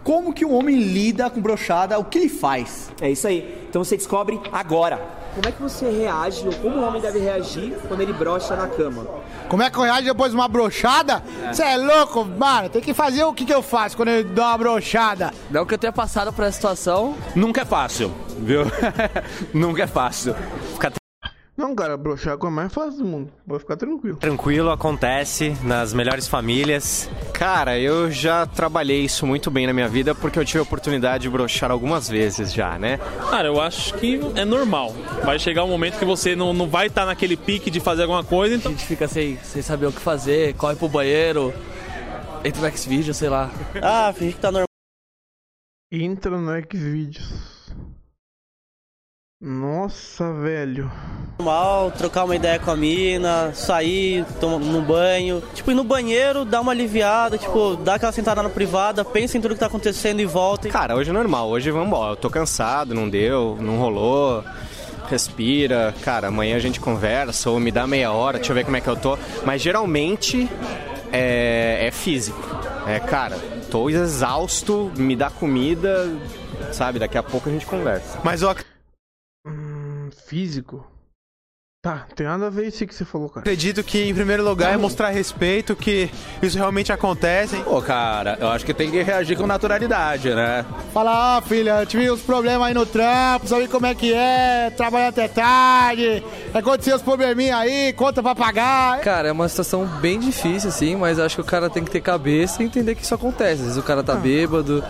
Como que um homem lida com brochada, o que ele faz. É isso aí. Então você descobre agora. Como é que você reage, ou como o homem deve reagir quando ele brocha na cama? Como é que eu reajo depois de uma brochada? Você é. louco, mano? Tem que fazer o que, que eu faço quando eu dou uma brochada. Não que eu tenha passado por essa situação. Nunca é fácil, viu? Nunca é fácil. Fica Não, cara, broxar é a mais fácil do mundo. Vou ficar tranquilo. Tranquilo, acontece nas melhores famílias. Cara, eu já trabalhei isso muito bem na minha vida porque eu tive a oportunidade de brochar algumas vezes já, né? Cara, eu acho que é normal. Vai chegar um momento que você não, não vai estar naquele pique de fazer alguma coisa, A então. gente fica sem, sem saber o que fazer, corre pro banheiro, entra no Xvideo, sei lá. Ah, finge que tá normal. Entra no Xvideos. Nossa, velho. normal, trocar uma ideia com a mina, sair, tomar no banho. Tipo, ir no banheiro, dar uma aliviada, tipo, dar aquela sentada na privada, pensa em tudo que tá acontecendo e volta. Cara, hoje é normal, hoje vamos embora. Eu tô cansado, não deu, não rolou. Respira, cara, amanhã a gente conversa ou me dá meia hora, deixa eu ver como é que eu tô. Mas geralmente é, é físico. É, cara, tô exausto, me dá comida, sabe? Daqui a pouco a gente conversa. Mas eu físico. Tá, tem nada a ver isso que você falou, cara. acredito que, em primeiro lugar, é mostrar respeito, que isso realmente acontece. Pô, cara, eu acho que tem que reagir com naturalidade, né? Fala, ah, filha, tive uns problemas aí no trampo, sabe como é que é, trabalhar até tarde, aconteceu os probleminha aí, conta pra pagar. Cara, é uma situação bem difícil, assim, mas acho que o cara tem que ter cabeça e entender que isso acontece. Às vezes o cara tá bêbado,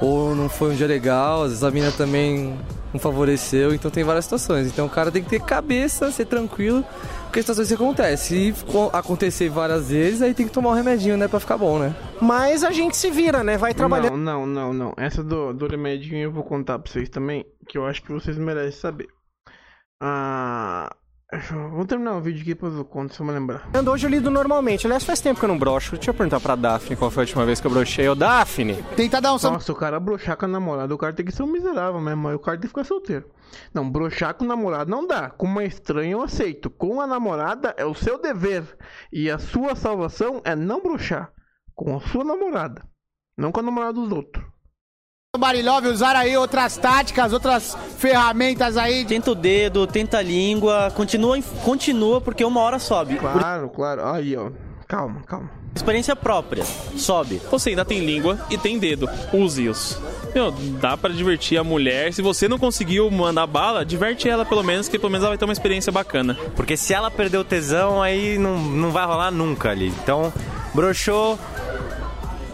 ou não foi um dia legal, às vezes a mina também não favoreceu, então tem várias situações. Então o cara tem que ter cabeça, ser tranquilo, porque situações que acontecem. Se co- acontecer várias vezes, aí tem que tomar um remedinho, né, pra ficar bom, né? Mas a gente se vira, né? Vai trabalhando. Não, não, não, não. Essa do, do remedinho eu vou contar pra vocês também, que eu acho que vocês merecem saber. Ah. Vamos terminar o vídeo aqui, depois eu conto, se eu me lembrar. Hoje eu lido normalmente. Aliás, faz tempo que eu não brocho. Deixa eu perguntar pra Daphne qual foi a última vez que eu brochei. Ô, Daphne! Tentar dar um Nossa, o cara broxar com a namorada, o cara tem que ser um miserável mesmo, aí o cara tem que ficar solteiro. Não, broxar com o namorado não dá. Com uma estranha eu aceito. Com a namorada é o seu dever. E a sua salvação é não broxar. Com a sua namorada. Não com a namorada dos outros. Barilove, usar aí outras táticas, outras ferramentas aí. Tenta o dedo, tenta a língua, continua, continua porque uma hora sobe. Claro, claro. Aí, ó. Calma, calma. experiência própria, sobe. Você ainda tem língua e tem dedo. Use-os. Meu, dá pra divertir a mulher. Se você não conseguiu mandar bala, diverte ela pelo menos, que pelo menos ela vai ter uma experiência bacana. Porque se ela perder o tesão, aí não, não vai rolar nunca ali. Então, broxou,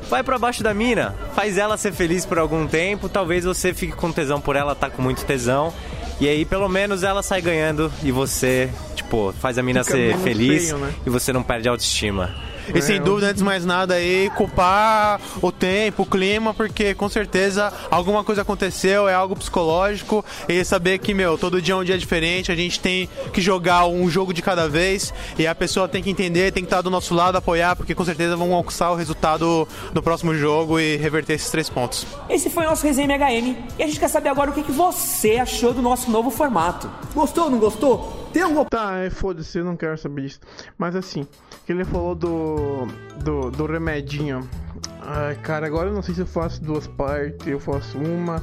vai pra baixo da mina, faz ela ser feliz por algum tempo, talvez você fique com tesão por ela, tá com muito tesão. E aí, pelo menos, ela sai ganhando e você, tipo, faz a mina Fica ser feliz feio, né? e você não perde a autoestima. E sem dúvida, antes de mais nada aí, culpar o tempo, o clima, porque com certeza alguma coisa aconteceu, é algo psicológico. E saber que, meu, todo dia é um dia diferente, a gente tem que jogar um jogo de cada vez. E a pessoa tem que entender, tem que estar do nosso lado, apoiar, porque com certeza vão alcançar o resultado no próximo jogo e reverter esses três pontos. Esse foi o nosso Resenha MHM e a gente quer saber agora o que, que você achou do nosso novo formato. Gostou, não gostou? Tem alguma Tá, é, foda-se, eu não quero saber disso. Mas assim, que ele falou do, do, do remedinho. Ai, cara, agora eu não sei se eu faço duas partes, eu faço uma.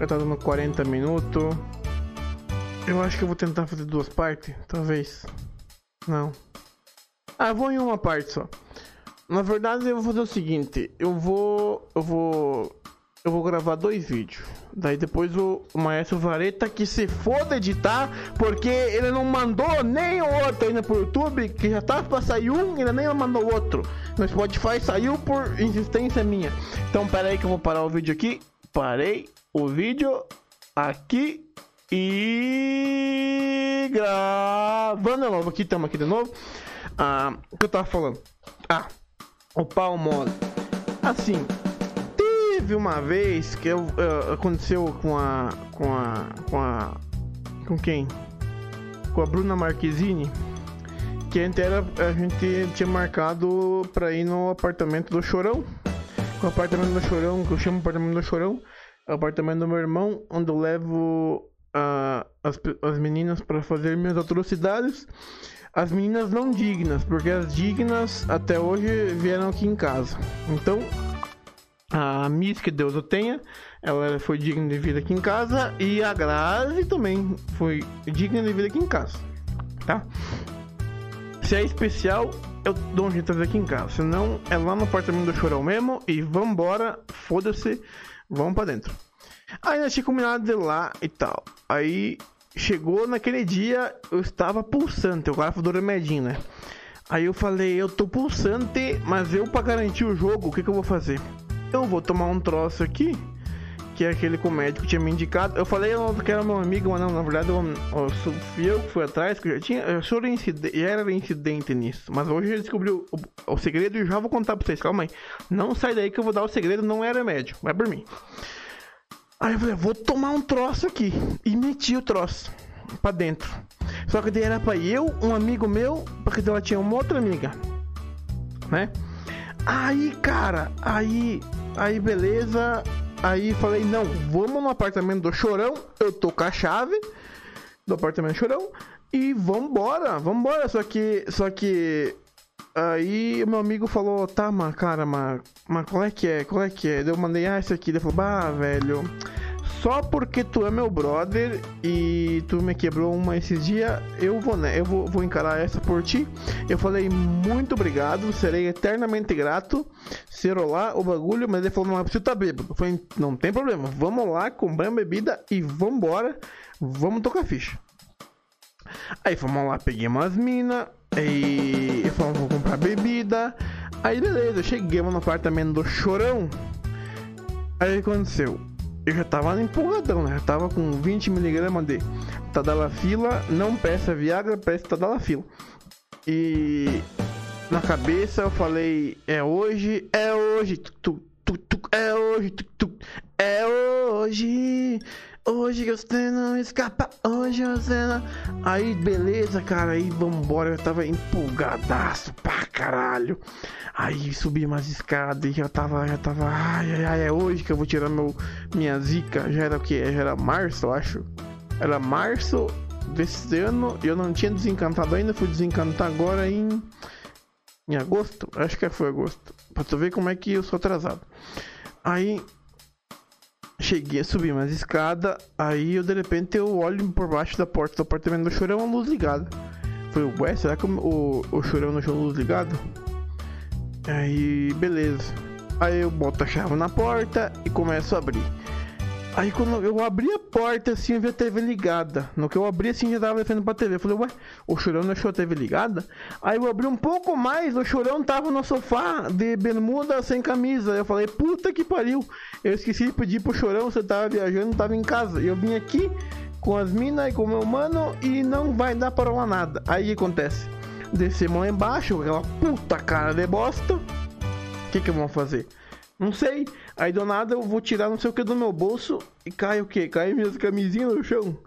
Já tá dando 40 minutos. Eu acho que eu vou tentar fazer duas partes, talvez. Não. Ah, eu vou em uma parte só. Na verdade, eu vou fazer o seguinte: eu vou. Eu vou. Eu vou gravar dois vídeos. Daí depois o, Maestro Vareta que se foda editar, porque ele não mandou nem o outro ainda pro YouTube, que já tava pra sair um, ainda nem mandou outro. No Spotify saiu por insistência minha. Então pera aí que eu vou parar o vídeo aqui. Parei o vídeo aqui e gravando de novo. Aqui estamos aqui de novo. Ah, o que eu tava falando? Ah, o pau mole. Assim, teve uma vez que eu, eh, aconteceu com a. com a. com a. com quem? Com a Bruna Marquezine. Que antes era, a gente tinha marcado pra ir no apartamento do Chorão. O apartamento do Chorão, que eu chamo apartamento do Chorão, é o apartamento do meu irmão, onde eu levo ah, as, as meninas para fazer minhas atrocidades. As meninas não dignas, porque as dignas até hoje vieram aqui em casa. Então, a Miss, que Deus o tenha, ela foi digna de vida aqui em casa. E a Grazi também foi digna de vida aqui em casa. Tá? Se é especial, eu dou um jeito de fazer aqui em casa. Se não, é lá no apartamento do Chorão mesmo. E vambora, foda-se, vamos pra dentro. Aí nós tinha combinado de lá e tal. Aí chegou naquele dia, eu estava pulsante, o falou do remedinho, né? Aí eu falei, eu tô pulsante, mas eu pra garantir o jogo, o que, que eu vou fazer? Eu vou tomar um troço aqui, que é aquele que o médico tinha me indicado. Eu falei que era meu amigo, mas não, na verdade eu, eu fui eu que fui atrás, que eu já tinha. Eu sou incidente, já era incidente nisso. Mas hoje eu descobri o, o, o segredo e já vou contar pra vocês. Calma aí. Não sai daí que eu vou dar o segredo, não é remédio, vai por mim. Aí eu falei, vou tomar um troço aqui. E meti o troço pra dentro. Só que daí era pra eu, um amigo meu, porque ela tinha uma outra amiga. Né? Aí, cara, aí, aí beleza. Aí falei, não, vamos no apartamento do Chorão. Eu tô com a chave do apartamento do Chorão. E vambora, vambora. Só que, só que Aí meu amigo falou, tá, mas cara, mas, mas qual é que é? Qual é que é? Eu mandei, ah, esse aqui. Ele falou, bah, velho, só porque tu é meu brother e tu me quebrou uma esses dias, eu vou, né? Eu vou, vou encarar essa por ti. Eu falei, muito obrigado, serei eternamente grato. Cerolar o bagulho, mas ele falou, não é preciso tá bêbado. Eu falei, não tem problema, vamos lá, compramos bebida e vambora, vamos tocar ficha. Aí fomos lá, peguei umas minas. E fomos vou comprar bebida. Aí beleza, chegamos no apartamento do chorão. Aí aconteceu? Eu já tava empolgadão, né? Tava com 20mg de Tadalafila. Não peça Viagra, peça Tadalafila. E na cabeça eu falei: é hoje, é hoje, tu, tu, tu, é hoje, tu, tu, é hoje. Hoje você não escapa, hoje você não. Aí, beleza, cara, aí vambora. Eu tava empolgadaço pra caralho. Aí subi umas escadas e já tava, já tava. Ai, ai, ai, é hoje que eu vou tirar meu, minha zica. Já era o que? Já era março, eu acho. Era março desse ano e eu não tinha desencantado ainda. Fui desencantar agora em. Em agosto? Acho que foi agosto. Pra tu ver como é que eu sou atrasado. Aí cheguei a subir umas escadas, aí eu de repente eu olho por baixo da porta do apartamento do chorão a luz ligada. Falei, ué, será que o, o, chorão deixou a luz ligada? Aí, beleza. Aí eu boto a chave na porta e começo a abrir. Aí quando eu abri a porta assim, eu vi a TV ligada. No que eu abri assim, já tava defendendo pra TV. Eu falei, ué, o chorão deixou a TV ligada? Aí eu abri um pouco mais, o chorão tava no sofá de bermuda sem camisa. Eu falei, puta que pariu. Eu esqueci de pedir pro chorão, você tava viajando, tava em casa. Eu vim aqui com as minas e com o meu mano e não vai dar pra rolar nada. Aí que acontece? Descemos lá embaixo, aquela puta cara de bosta. O que que vamos fazer? Não sei. Aí do nada eu vou tirar não sei o que do meu bolso e cai o que? Cai minhas camisinhas no chão.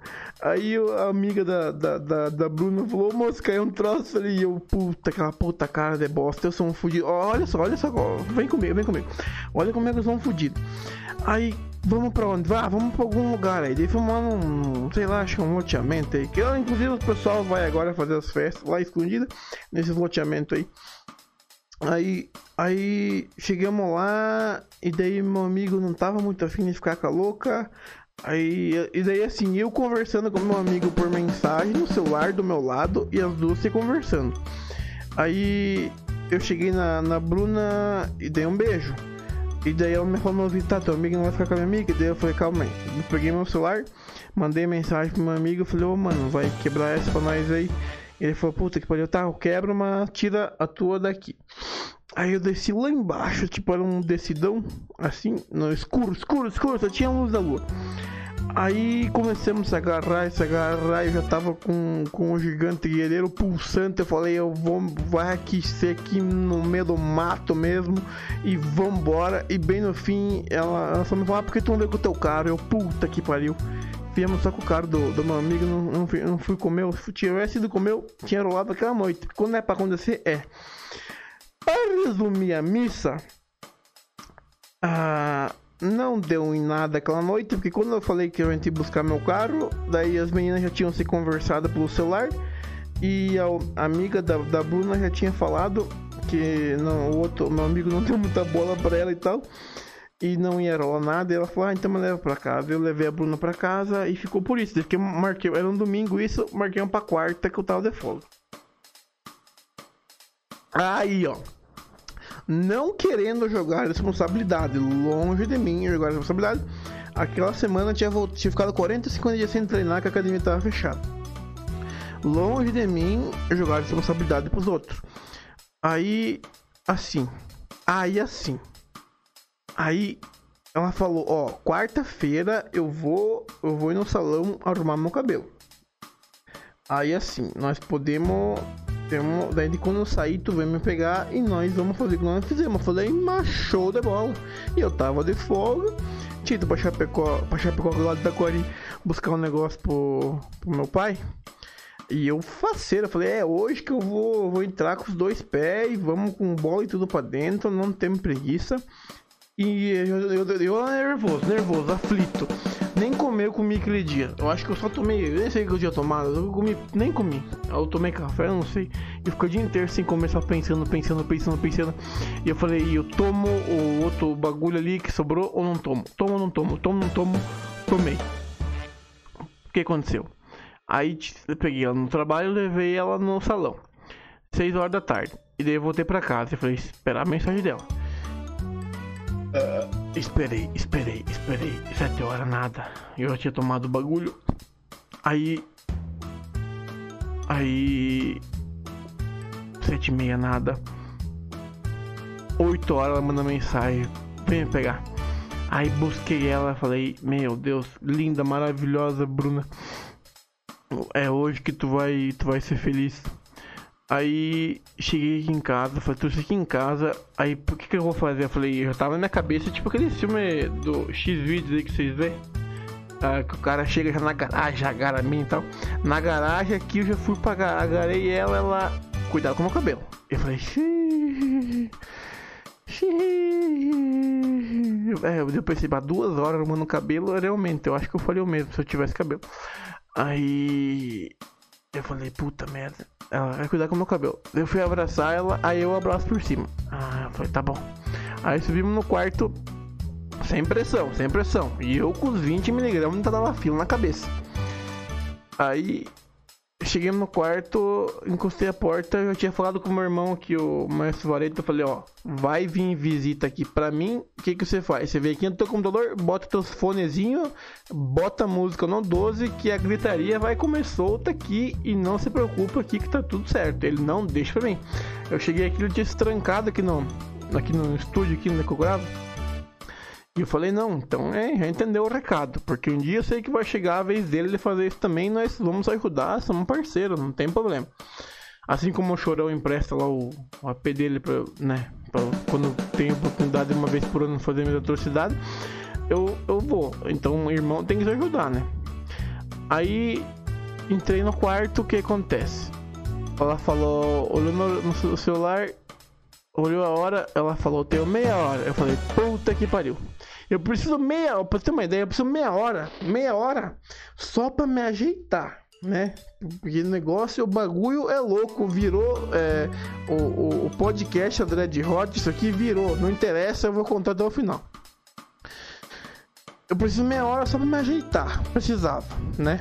Aí a amiga da, da, da, da Bruna falou, moço, caiu um troço ali. E eu, puta, aquela puta cara de bosta, eu sou um fudido. Olha só, olha só, vem comigo, vem comigo. Olha como é que eu sou um fudido. Aí, vamos pra onde? Vá, vamos pra algum lugar aí. Daí fomos lá num, sei lá, acho que um loteamento aí. Que inclusive o pessoal vai agora fazer as festas lá escondida, nesses loteamentos aí. Aí, aí chegamos lá e daí meu amigo não tava muito afim de ficar com a louca. Aí, e daí assim, eu conversando com meu amigo por mensagem no celular do meu lado e as duas se conversando. Aí eu cheguei na, na Bruna e dei um beijo. E daí ela me falou, tá, teu amigo não vai ficar com a minha amiga? E daí eu falei, calma aí. Peguei meu celular, mandei mensagem pro meu amigo, falei, ô mano, vai quebrar essa pra nós aí. Ele falou, puta que pariu, tá, eu quebro, mas tira a tua daqui. Aí eu desci lá embaixo, tipo, era um decidão, assim, no escuro, escuro, escuro, só tinha luz da lua. Aí começamos a agarrar, se agarrar, eu já tava com, com o gigante guerreiro pulsante, eu falei, eu vou, vai aqui ser aqui no meio do mato mesmo, e vambora, e bem no fim, ela, ela só me falou, ah, por que tu não veio com o teu carro? Eu, puta que pariu. Viemos só com o carro do, do meu amigo, não, não, fui, não fui comer, se tivesse ido comer, eu tinha rolado aquela noite. Quando é pra acontecer, é. Para resumir a missa, ah, não deu em nada aquela noite, porque quando eu falei que eu ia buscar meu carro, daí as meninas já tinham se conversado pelo celular e a amiga da, da Bruna já tinha falado que não, o outro, meu amigo não deu muita bola pra ela e tal. E não ia rolar nada, e ela falou, ah, então me leva pra casa. Eu levei a Bruna pra casa e ficou por isso. Desde que eu marquei, era um domingo isso, marquei um pra quarta que eu tava de folga. Aí, ó não querendo jogar responsabilidade, longe de mim jogar responsabilidade. Aquela semana tinha, tinha ficado 40, 50 dias sem treinar que a academia estava fechada. Longe de mim jogar responsabilidade pros outros. Aí, assim. Aí, assim. Aí, ela falou: Ó, quarta-feira eu vou, eu vou ir no salão arrumar meu cabelo. Aí, assim, nós podemos temos, daí de quando eu sair, tu vem me pegar e nós vamos fazer o que nós fizemos. Eu falei, mas show de bola. E eu tava de folga, tinha ido pra Chapecó, pra Chapecó do lado da Cori buscar um negócio pro, pro meu pai. E eu faceiro, eu falei, é hoje que eu vou, vou entrar com os dois pés, vamos com bola e tudo pra dentro, não temos preguiça. E eu, eu, eu, eu nervoso, nervoso, aflito. Nem comer eu comi aquele dia. Eu acho que eu só tomei. Eu nem sei que eu tinha tomado. Eu comi, nem comi. Eu tomei café, não sei. E ficou o dia inteiro sem comer, só pensando, pensando, pensando, pensando. E eu falei, eu tomo o outro bagulho ali que sobrou ou não tomo? Tomo ou não tomo? Tomo ou não tomo? Tomei. O que aconteceu? Aí eu peguei ela no trabalho e levei ela no salão. 6 horas da tarde. E daí eu voltei pra casa e falei, esperar a mensagem dela. Uh, esperei, esperei, esperei. Sete horas nada. Eu já tinha tomado o bagulho. Aí. Aí. Sete e meia nada. Oito horas ela manda mensagem. Vem me pegar. Aí busquei ela, falei, meu Deus, linda, maravilhosa, Bruna. É hoje que tu vai, tu vai ser feliz. Aí cheguei aqui em casa, falei, trouxe aqui em casa, aí por que que eu vou fazer? Eu falei, eu tava na minha cabeça, tipo aquele filme do X-Videos aí que vocês vê. Ah, que o cara chega já na garagem, agarra mim e tal. Na garagem aqui eu já fui pra garagem, agarrei ela, ela. Cuidado com o meu cabelo. Eu falei, xiii. Xiii. É, eu percebi há duas horas arrumando o cabelo, realmente, eu acho que eu falei o mesmo se eu tivesse cabelo. Aí. Eu falei, puta merda. Ela vai cuidar com o meu cabelo. Eu fui abraçar ela, aí eu abraço por cima. Ah, eu falei, tá bom. Aí subimos no quarto, sem pressão, sem pressão. E eu com os 20mg de tadalafila na cabeça. Aí cheguei no quarto, encostei a porta, eu tinha falado com o meu irmão que o Maestro Vareto, eu falei, ó, vai vir visita aqui pra mim, o que que você faz? Você vem aqui no teu computador, bota teus fonezinhos, bota a música no 12, que a gritaria vai comer solta aqui e não se preocupa aqui que tá tudo certo. Ele não deixa pra mim. Eu cheguei aqui, ele tinha se trancado aqui no, aqui no estúdio, aqui no que eu gravo. E eu falei, não, então é, já entendeu o recado, porque um dia eu sei que vai chegar a vez dele de fazer isso também, nós vamos ajudar, somos parceiros, não tem problema. Assim como o Chorão empresta lá o, o AP dele pra, né, pra, quando tem oportunidade uma vez por ano fazer minha atrocidade, eu, eu vou. Então o irmão tem que se ajudar, né? Aí entrei no quarto, o que acontece? Ela falou, olhou no, no celular, olhou a hora, ela falou, tenho meia hora. Eu falei, puta que pariu. Eu preciso meia hora, pra ter uma ideia, eu preciso meia hora, meia hora só pra me ajeitar, né? Porque o negócio, o bagulho é louco, virou é, o, o, o, podcast André de Hot, isso aqui virou, não interessa, eu vou contar até o final. Eu preciso meia hora só pra me ajeitar, precisava, né?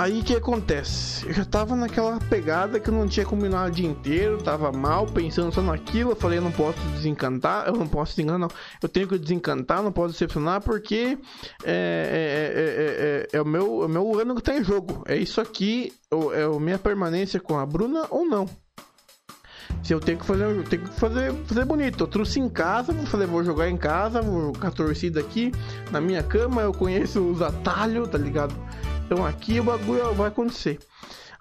Aí o que acontece? Eu já tava naquela pegada que eu não tinha combinado o dia inteiro, tava mal, pensando só naquilo. Eu falei, eu não posso desencantar, eu não posso desenganar, não. Eu tenho que desencantar, não posso decepcionar, porque é, é, é, é, o meu, é o meu ano que tá em jogo. É isso aqui, é a minha permanência com a Bruna ou não. Se eu tenho que fazer, eu tenho que fazer, fazer bonito. Eu trouxe em casa, vou fazer, vou jogar em casa, vou jogar a torcida aqui na minha cama, eu conheço os atalhos, tá ligado? Então aqui o bagulho vai acontecer.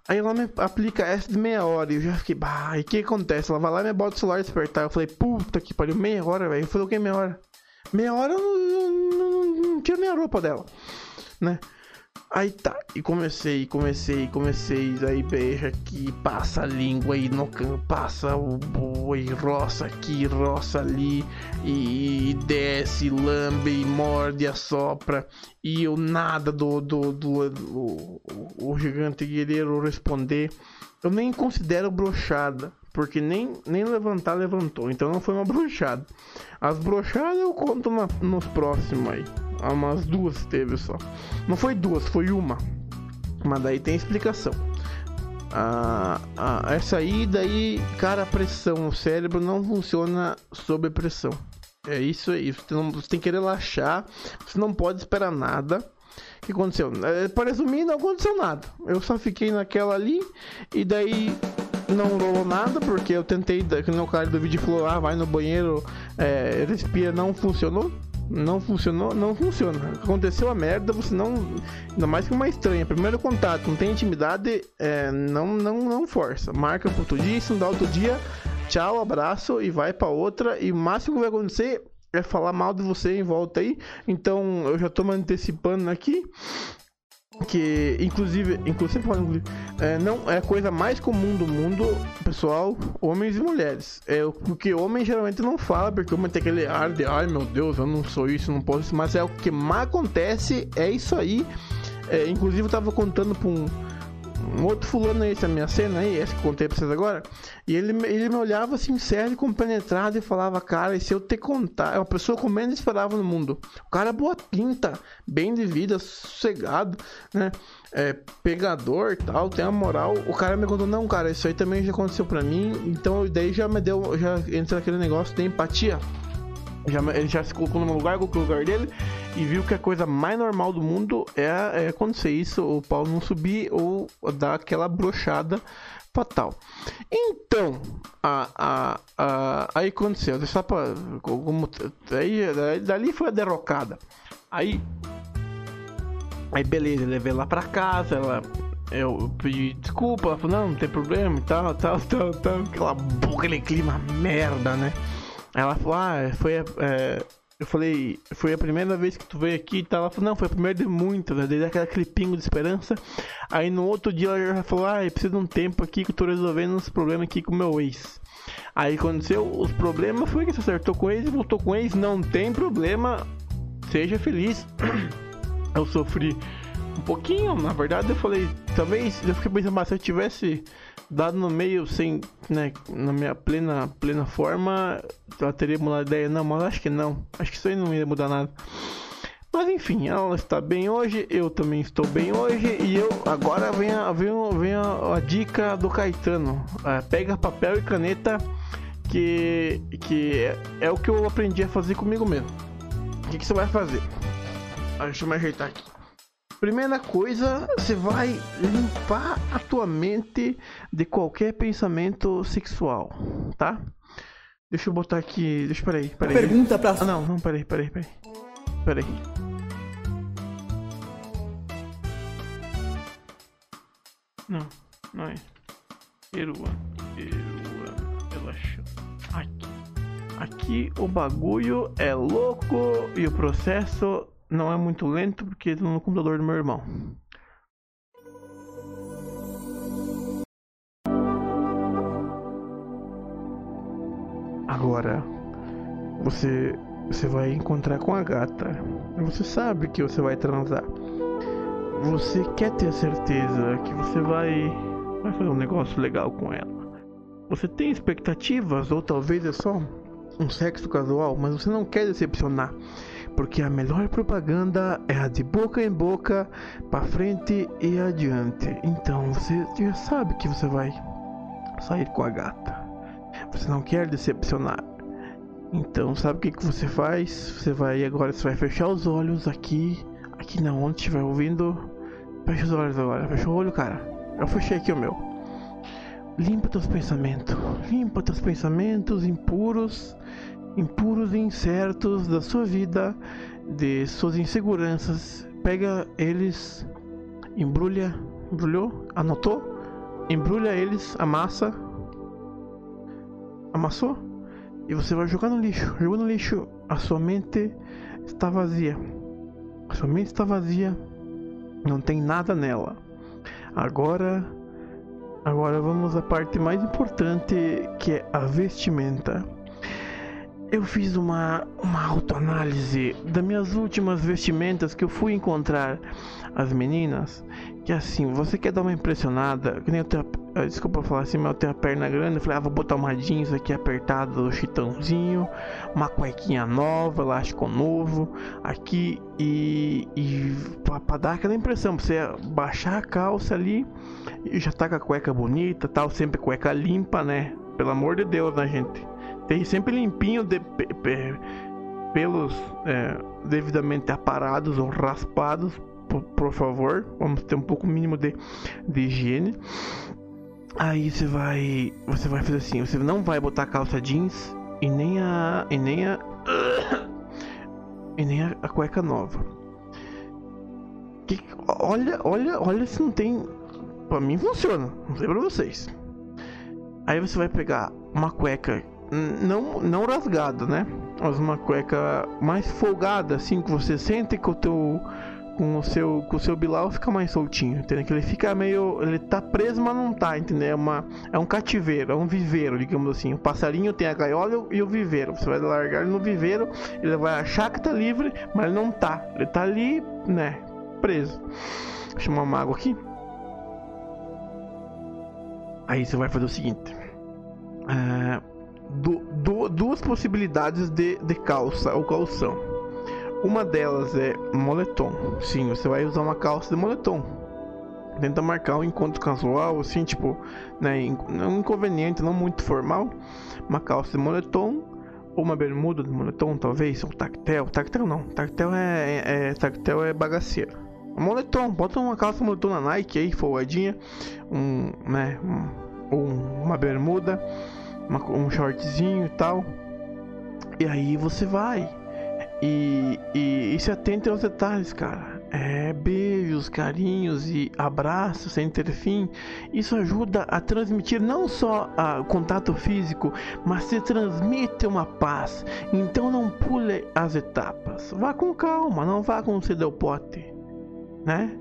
Aí ela me aplica essa de meia hora e eu já fiquei, bah, e o que acontece? Ela vai lá e me bota o celular despertar. Eu falei, puta que pariu, meia hora, velho. Eu falei, o que meia hora? Meia hora eu não, não, não, não tira minha roupa dela, né? Aí tá, e comecei, comecei, comecei, aí beija aqui, passa a língua aí no canto, passa o boi, roça aqui, roça ali, e, e desce, lambe, e morde, assopra, e eu nada do, do, do, do o, o gigante guerreiro responder. Eu nem considero brochada, porque nem, nem levantar levantou, então não foi uma brochada. As brochadas eu conto na, nos próximos aí. Há umas duas teve só. Não foi duas, foi uma. Mas daí tem explicação. Ah, ah, essa aí, daí, cara, a pressão, o cérebro não funciona sob pressão. É isso aí. Você, não, você tem que relaxar. Você não pode esperar nada. O que aconteceu? É, para resumir, não aconteceu nada. Eu só fiquei naquela ali. E daí não rolou nada, porque eu tentei, que o cara do vídeo falou, ah, vai no banheiro, é, respira, não funcionou. Não funcionou, não funciona. Aconteceu a merda, você não. Ainda mais que uma estranha. Primeiro contato, não tem intimidade, é, não, não, não força. Marca pro outro dia, se não dá outro dia, tchau, abraço e vai para outra. E o máximo que vai acontecer é falar mal de você em volta aí. Então eu já tô me antecipando aqui que inclusive, inclusive é, não é a coisa mais comum do mundo, pessoal, homens e mulheres. É porque homem geralmente não fala, porque homem tem aquele ar de ai meu Deus, eu não sou isso, não posso isso, mas é o que mais acontece, é isso aí. É, inclusive eu tava contando pra um um outro fulano aí, essa minha cena aí, essa que contei pra vocês agora, e ele, ele me olhava assim, sério, compenetrado, e falava, cara, e se eu te contar, é uma pessoa com menos esperava no mundo. O cara boa pinta, bem de vida, sossegado, né? É, pegador tal, tem a moral. O cara me contou, não, cara, isso aí também já aconteceu pra mim, então daí já me deu, já entra aquele negócio de empatia. Já, ele já se colocou no lugar, colocou no lugar dele e viu que a coisa mais normal do mundo é, é acontecer isso, o pau não subir ou dar aquela brochada fatal. Então, a, a, a, aí aconteceu, só pra, como, aí, dali foi a derrocada. Aí, aí beleza, levei lá pra casa, ela eu pedi desculpa, ela falou, não, não tem problema e tal, tal, tal, tal, aquela, aquele clima merda, né? Ela falou, ah, foi. É, eu falei, foi a primeira vez que tu veio aqui e tal. Ela falou, não, foi a primeira de muitas, né? Desde aquela clipinho de esperança. Aí no outro dia ela já falou, ah, eu preciso de um tempo aqui que eu tô resolvendo uns problemas aqui com meu ex. Aí aconteceu, os problemas foi que você acertou com ex e voltou com ex, não tem problema, seja feliz. eu sofri um pouquinho, na verdade eu falei, talvez eu fiquei pensando, mas se eu tivesse dado no meio sem, né, na minha plena, plena forma, ela teria mudado a ideia. Não, mas acho que não. Acho que isso aí não ia mudar nada. Mas enfim, ela está bem hoje, eu também estou bem hoje e eu agora vem a, vem, vem a, a dica do Caetano. É, pega papel e caneta que, que é, é, o que eu aprendi a fazer comigo mesmo. O que, que você vai fazer? Deixa eu me ajeitar aqui. Primeira coisa, você vai limpar a tua mente de qualquer pensamento sexual, tá? Deixa eu botar aqui. Deixa, peraí, peraí. Pergunta pra. Ah, não, não, peraí, peraí, peraí. Peraí. Não, não é. Peruan, Peruan, relaxa. Aqui. Aqui o bagulho é louco e o processo não é muito lento porque estou no computador do meu irmão. Agora você você vai encontrar com a gata. Você sabe que você vai transar. Você quer ter certeza que você vai vai fazer um negócio legal com ela. Você tem expectativas ou talvez é só um sexo casual, mas você não quer decepcionar porque a melhor propaganda é a de boca em boca, para frente e adiante. Então você já sabe que você vai sair com a gata. Você não quer decepcionar. Então sabe o que, que você faz? Você vai agora, você vai fechar os olhos aqui, aqui na onde estiver ouvindo. Fecha os olhos agora, fecha o olho, cara. Eu fechei aqui o meu. limpa teus pensamentos. Limpa teus pensamentos impuros, impuros e incertos da sua vida, de suas inseguranças. Pega eles, embrulha, embrulhou, anotou? Embrulha eles, amassa. Amassou? E você vai jogar no lixo. Jogou no lixo, a sua mente está vazia. A sua mente está vazia. Não tem nada nela. Agora, agora vamos à parte mais importante, que é a vestimenta. Eu fiz uma, uma autoanálise das minhas últimas vestimentas que eu fui encontrar as meninas. Que assim, você quer dar uma impressionada, que nem eu tenho, a- desculpa falar assim, mas eu tenho a perna grande. Eu falei, ah, vou botar uma jeans aqui apertada do chitãozinho, uma cuequinha nova, elástico novo, aqui e, e pra, pra dar aquela impressão, pra você baixar a calça ali e já tá com a cueca bonita, tal, sempre cueca limpa, né? Pelo amor de Deus, né, gente? Tem sempre limpinho de pe- pe- pelos é, devidamente aparados ou raspados, por, por favor. Vamos ter um pouco mínimo de, de higiene. Aí você vai, você vai fazer assim, você não vai botar calça jeans e nem a e nem a e nem a, a cueca nova. Que, olha, olha, olha se não tem. Pra mim funciona, não sei pra vocês. Aí você vai pegar uma cueca não, não rasgada, né? Mas uma cueca mais folgada, assim, que você sente que o teu. Com o seu, com o seu bilau fica mais soltinho, entendeu? Que ele fica meio. Ele tá preso, mas não tá, entendeu? É, uma, é um cativeiro, é um viveiro, digamos assim. O passarinho tem a gaiola e o viveiro. Você vai largar ele no viveiro, ele vai achar que tá livre, mas ele não tá. Ele tá ali, né? Preso. Eu chamar uma água aqui. Aí você vai fazer o seguinte: é, du- du- duas possibilidades de, de calça ou calção. Uma delas é moletom. Sim, você vai usar uma calça de moletom. Tenta marcar um encontro casual, assim, tipo, né, não inconveniente, não muito formal. Uma calça de moletom ou uma bermuda de moletom, talvez, ou tactel. Tactel não, tactel é, é, é- tactel é bagaceiro. Moletom, bota uma calça moletom na Nike aí, folgadinha, um, né, um, uma bermuda, uma- um shortzinho e tal. E aí você vai. E, e, e se atente aos detalhes, cara. É, beijos, carinhos e abraços sem ter fim. Isso ajuda a transmitir não só a contato físico, mas se transmite uma paz. Então não pule as etapas. Vá com calma, não vá com o o pote, né?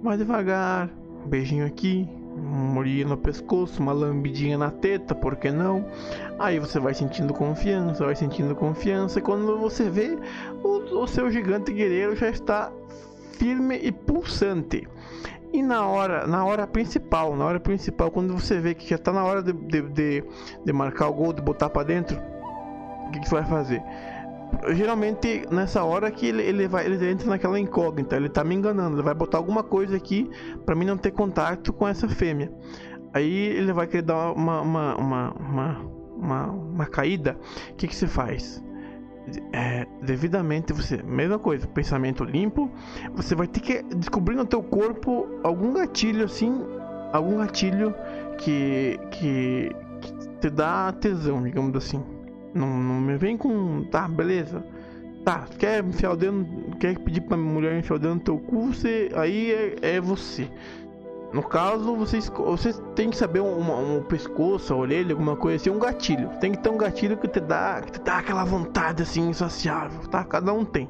Vai devagar, um beijinho aqui, um molhinho no pescoço, uma lambidinha na teta, por que não? Aí você vai sentindo confiança, vai sentindo confiança, e quando você vê, o, o seu gigante guerreiro já está firme e pulsante. E na hora, na hora principal, na hora principal, quando você vê que já está na hora de, de, de, de marcar o gol, de botar para dentro, o que, que você vai fazer? Geralmente nessa hora que ele, ele vai ele entra naquela incógnita, ele tá me enganando, ele vai botar alguma coisa aqui para mim não ter contato com essa fêmea. Aí ele vai querer dar uma uma, uma, uma, uma, uma caída. O que, que você faz? É, devidamente você, mesma coisa, pensamento limpo, você vai ter que descobrir no teu corpo algum gatilho assim, algum gatilho que, que, que te dá tesão, digamos assim. Não, não me vem com. Tá, beleza. Tá, quer enfiar o dedo. Quer pedir pra mulher enfiar o dedo no teu cu, você, aí é, é você. No caso, você, você tem que saber um, um pescoço, a orelha, alguma coisa assim, um gatilho. Tem que ter um gatilho que te dá, que te dá aquela vontade assim, insaciável, tá? Cada um tem,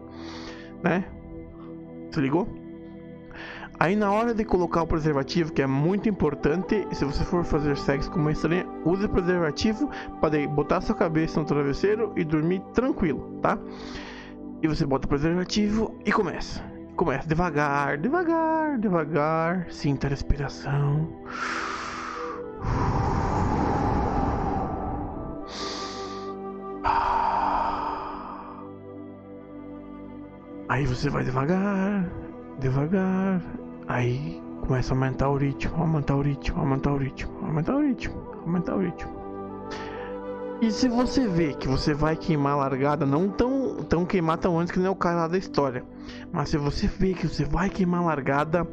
né? Se ligou? Aí na hora de colocar o preservativo, que é muito importante, se você for fazer sexo com uma estranha, use preservativo para botar sua cabeça no travesseiro e dormir tranquilo, tá? E você bota o preservativo e começa. Começa devagar, devagar, devagar. Sinta a respiração. Aí você vai devagar, devagar. Aí começa a aumentar o ritmo, aumentar o ritmo, aumentar o ritmo, aumentar o ritmo, aumentar o ritmo. E se você vê que você vai queimar a largada, não tão, tão queimar tão antes que nem o cara lá da história, mas se você vê que você vai queimar a largada,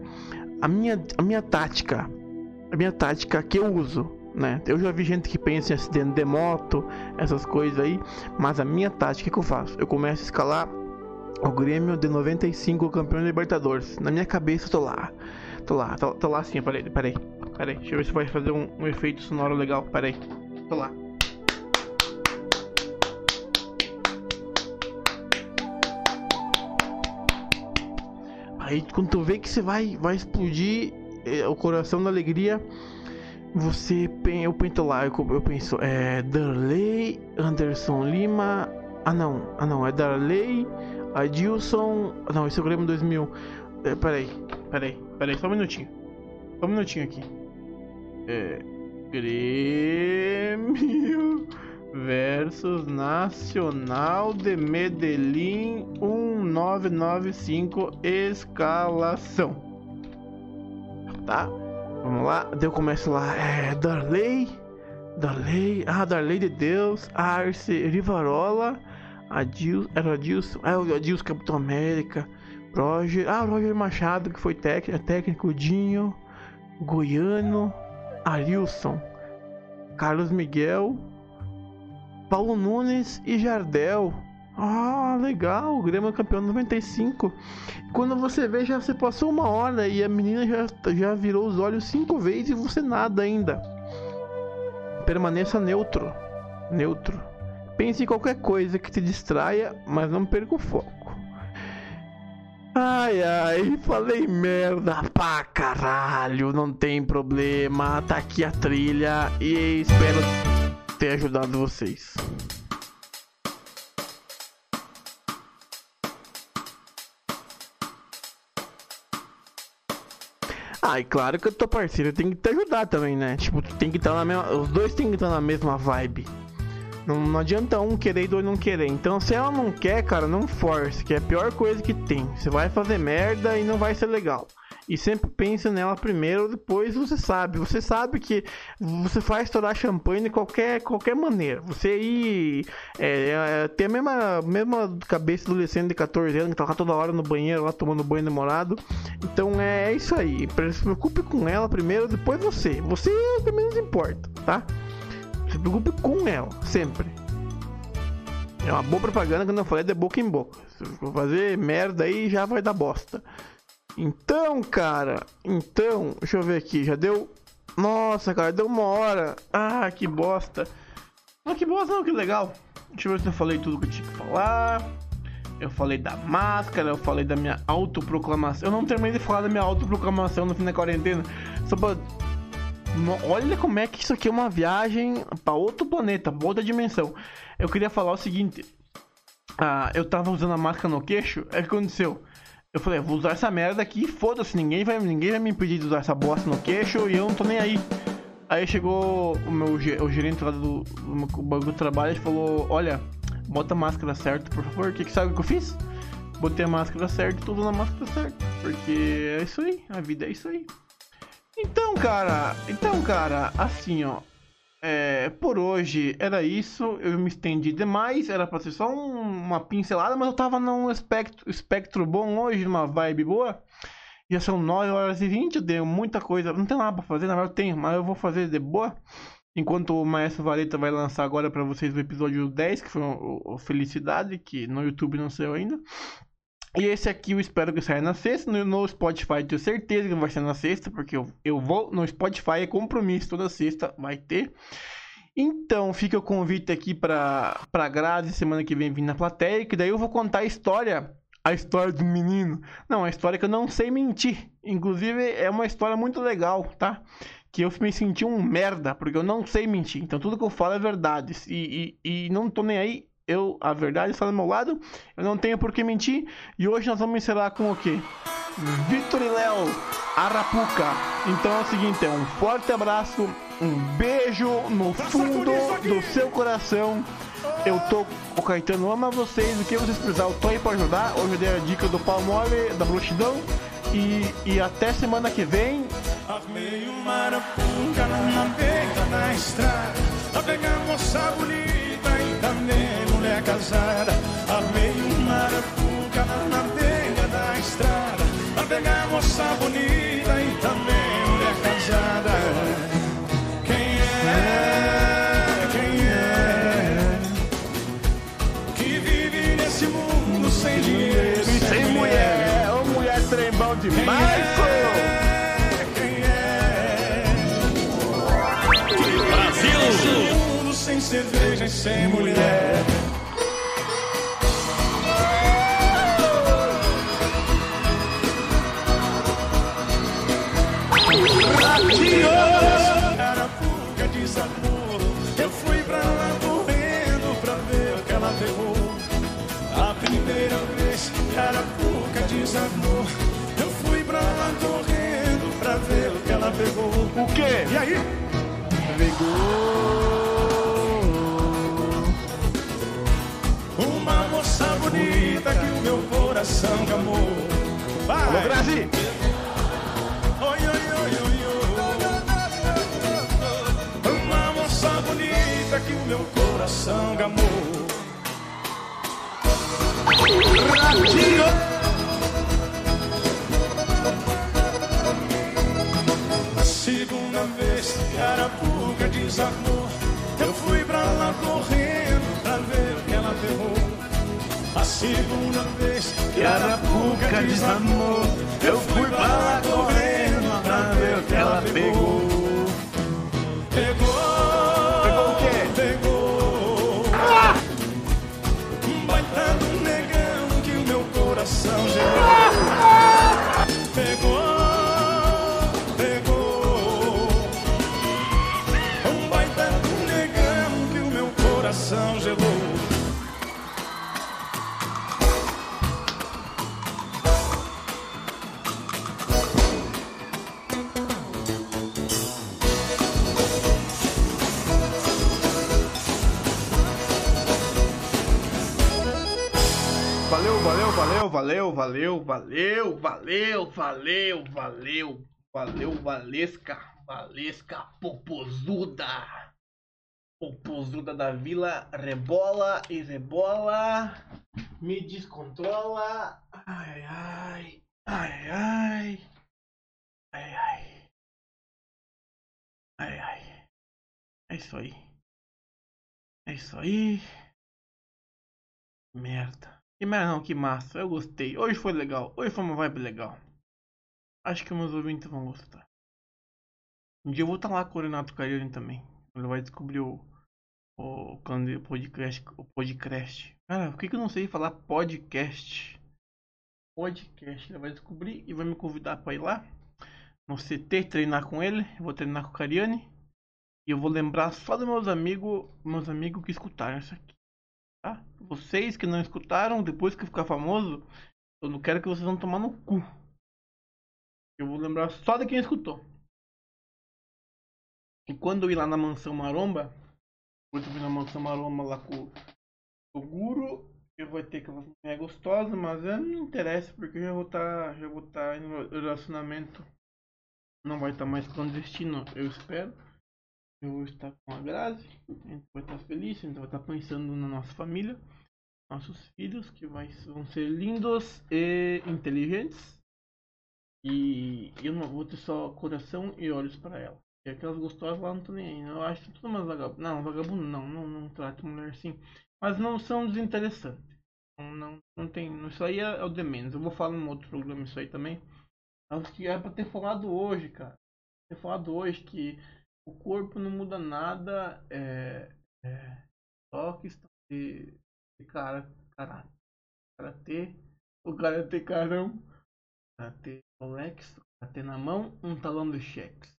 a minha, a minha tática, a minha tática que eu uso né? Eu já vi gente que pensa em acidente de moto, essas coisas aí, mas a minha tática que eu faço? Eu começo a escalar o Grêmio de 95 campeão da Libertadores. Na minha cabeça tô lá. Tô lá, tô, tô lá assim, peraí, peraí. Peraí, deixa eu ver se vai fazer um, um efeito sonoro legal. Peraí. Tô lá. Aí quando tu vê que você vai, vai explodir é, o coração da alegria, você eu penso lá, eu, eu penso, é Darley, Anderson Lima. Ah não, ah não, é Darley, Adilson. Não, esse é o Grêmio 2000. É, peraí, peraí, peraí, só um minutinho. Só um minutinho aqui. É. Grêmio versus Nacional de Medellín 1995 escalação. Tá? Vamos lá, daí eu começo lá. É. Darley. Darley. Ah, Darley de Deus. Arce. Rivarola. Adil, era Adilson. Ah, o Adilson Capitão América. Roger. Ah, Roger Machado, que foi técnico, técnico Dinho. Goiano. Arilson. Carlos Miguel. Paulo Nunes e Jardel. Ah, legal, o Grêmio é campeão 95. Quando você vê, já se passou uma hora e a menina já, já virou os olhos cinco vezes e você nada ainda. Permaneça neutro. Neutro. Pense em qualquer coisa que te distraia, mas não perca o foco. Ai ai, falei merda pra caralho, não tem problema, tá aqui a trilha e espero ter ajudado vocês. Ah, e claro que o teu parceiro tem que te ajudar também, né? Tipo, tem que estar na mesma. Os dois tem que estar na mesma vibe. Não, não adianta um querer e dois não querer. Então, se ela não quer, cara, não force, que é a pior coisa que tem. Você vai fazer merda e não vai ser legal. E sempre pense nela primeiro, depois você sabe. Você sabe que você faz estourar champanhe de qualquer, qualquer maneira. Você ir. É, é, ter a mesma, mesma cabeça do adolescente de 14 anos que tá lá toda hora no banheiro, lá tomando banho demorado. Então é, é isso aí. Se preocupe com ela primeiro, depois você. Você é o que menos importa, tá? Se preocupe com ela, sempre. É uma boa propaganda quando eu falei de boca em boca. Se for fazer merda aí, já vai dar bosta. Então, cara, então, deixa eu ver aqui, já deu. Nossa, cara, deu uma hora. Ah, que bosta. Ah, que bosta, não, que legal. Deixa eu ver se eu falei tudo que eu tinha que falar. Eu falei da máscara, eu falei da minha autoproclamação. Eu não terminei de falar da minha autoproclamação no fim da quarentena. Só pra. Olha como é que isso aqui é uma viagem pra outro planeta, outra dimensão. Eu queria falar o seguinte. Ah, eu tava usando a máscara no queixo, é o que aconteceu? Eu falei, vou usar essa merda aqui, foda-se, ninguém vai, ninguém vai me impedir de usar essa bosta no queixo e eu não tô nem aí. Aí chegou o meu o gerente lá do, do bagulho do trabalho e falou, olha, bota a máscara certa, por favor. O que, que sabe o que eu fiz? Botei a máscara certa e tô usando a máscara certa. Porque é isso aí, a vida é isso aí. Então, cara, então, cara, assim, ó. É, por hoje era isso. Eu me estendi demais. Era pra ser só um- uma pincelada, mas eu tava num espectro, espectro bom hoje, numa vibe boa. Já são 9 horas e 20. Eu dei muita coisa. Não tem nada pra fazer, na verdade eu tenho, mas eu vou fazer de boa. Enquanto o Maestro Vareta vai lançar agora pra vocês o episódio 10, que foi o Felicidade, que no YouTube não saiu ainda. E esse aqui eu espero que saia na sexta. No, no Spotify tenho certeza que vai ser na sexta, porque eu, eu vou no Spotify, é compromisso, toda sexta vai ter. Então fica o convite aqui pra, pra Grazi semana que vem vir na plateia, que daí eu vou contar a história. A história do menino. Não, a história que eu não sei mentir. Inclusive, é uma história muito legal, tá? Que eu me senti um merda, porque eu não sei mentir. Então tudo que eu falo é verdade. E, e, e não tô nem aí. Eu, a verdade está do meu lado. Eu não tenho por que mentir. E hoje nós vamos encerrar com o quê? Vitor e Léo, Arapuca. Então é o seguinte, é um forte abraço, um beijo no fundo do seu coração. Eu tô, o Caetano ama vocês, o que vocês precisarem, eu tô aí pra ajudar. Hoje eu dei a dica do pau mole, da broxidão. E, e até semana que vem. Armei uma arapuca numa beira na estrada Pra pegar moça bonita e também casada. Amei uma maracuca na beira da estrada. Pra pegar moça bonita e também mulher casada. Quem é? Quem é? Que vive nesse mundo sem dinheiro e sem mulher. Ô mulher, oh, mulher trembão demais, pô! É? é? sem cerveja e sem mulher. Ela pegou. O quê? E aí? Pegou uma moça bonita que o meu coração gamou. Vai! Alô, Brasil! Oi, oi, oi, oi, oi. Uma moça bonita que o meu coração gamou. Ratinho. Segunda vez que Arapuca desarmou, eu fui pra lá correndo pra ver o que ela pegou. A segunda vez que Arapuca desarmou, eu fui pra lá correndo pra ver o que ela. Pegou. Valeu, valeu, valeu, valeu, valeu, valeu, valeu, Valesca, Valesca Popozuda. Popozuda da vila, rebola e rebola, me descontrola. Ai, ai, ai, ai, ai, ai, ai, ai. É isso aí. É isso aí. Merda. Merda não, que massa. Eu gostei. Hoje foi legal. Hoje foi uma vibe legal. Acho que meus ouvintes vão gostar. Um dia eu vou estar lá com o Renato Cariani também. Ele vai descobrir o, o do podcast. O podcast. Cara, por que, que eu não sei falar podcast? Podcast. Ele vai descobrir e vai me convidar para ir lá no CT treinar com ele. Eu vou treinar com o Cariani. E eu vou lembrar só dos meus amigos, meus amigos que escutaram isso aqui. Tá? Vocês que não escutaram, depois que eu ficar famoso, eu não quero que vocês vão tomar no cu. Eu vou lembrar só de quem escutou. E quando eu ir lá na mansão maromba, depois eu vir na mansão maromba lá com o Guru, eu vou ter que é gostosa, mas é, não interessa, porque eu já vou estar, já vou estar em relacionamento. Não vai estar mais clandestino, eu espero. Eu vou estar com a Grazi, a gente vai estar feliz, a gente vai estar pensando na nossa família, nossos filhos, que vai, vão ser lindos e inteligentes. E eu não vou ter só coração e olhos para ela. E aquelas gostosas lá não tô nem aí. Eu acho tudo umas vagabundas. Não, vagabundo não, não, não trato mulher assim. Mas não são desinteressantes. Não, não, não tem. Isso aí é, é o de menos. Eu vou falar num outro programa isso aí também. Acho que é pra ter falado hoje, cara. Ter falado hoje que o corpo não muda nada. É, é só questão de, de cara, cara, karatê, o karatê carão, karatê Rolex, karatê na mão, um talão de cheques.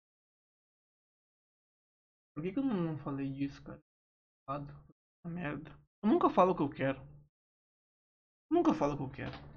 Por que, que eu não, não falei disso, cara? Merda. Eu nunca falo o que eu quero. Nunca falo o que eu quero.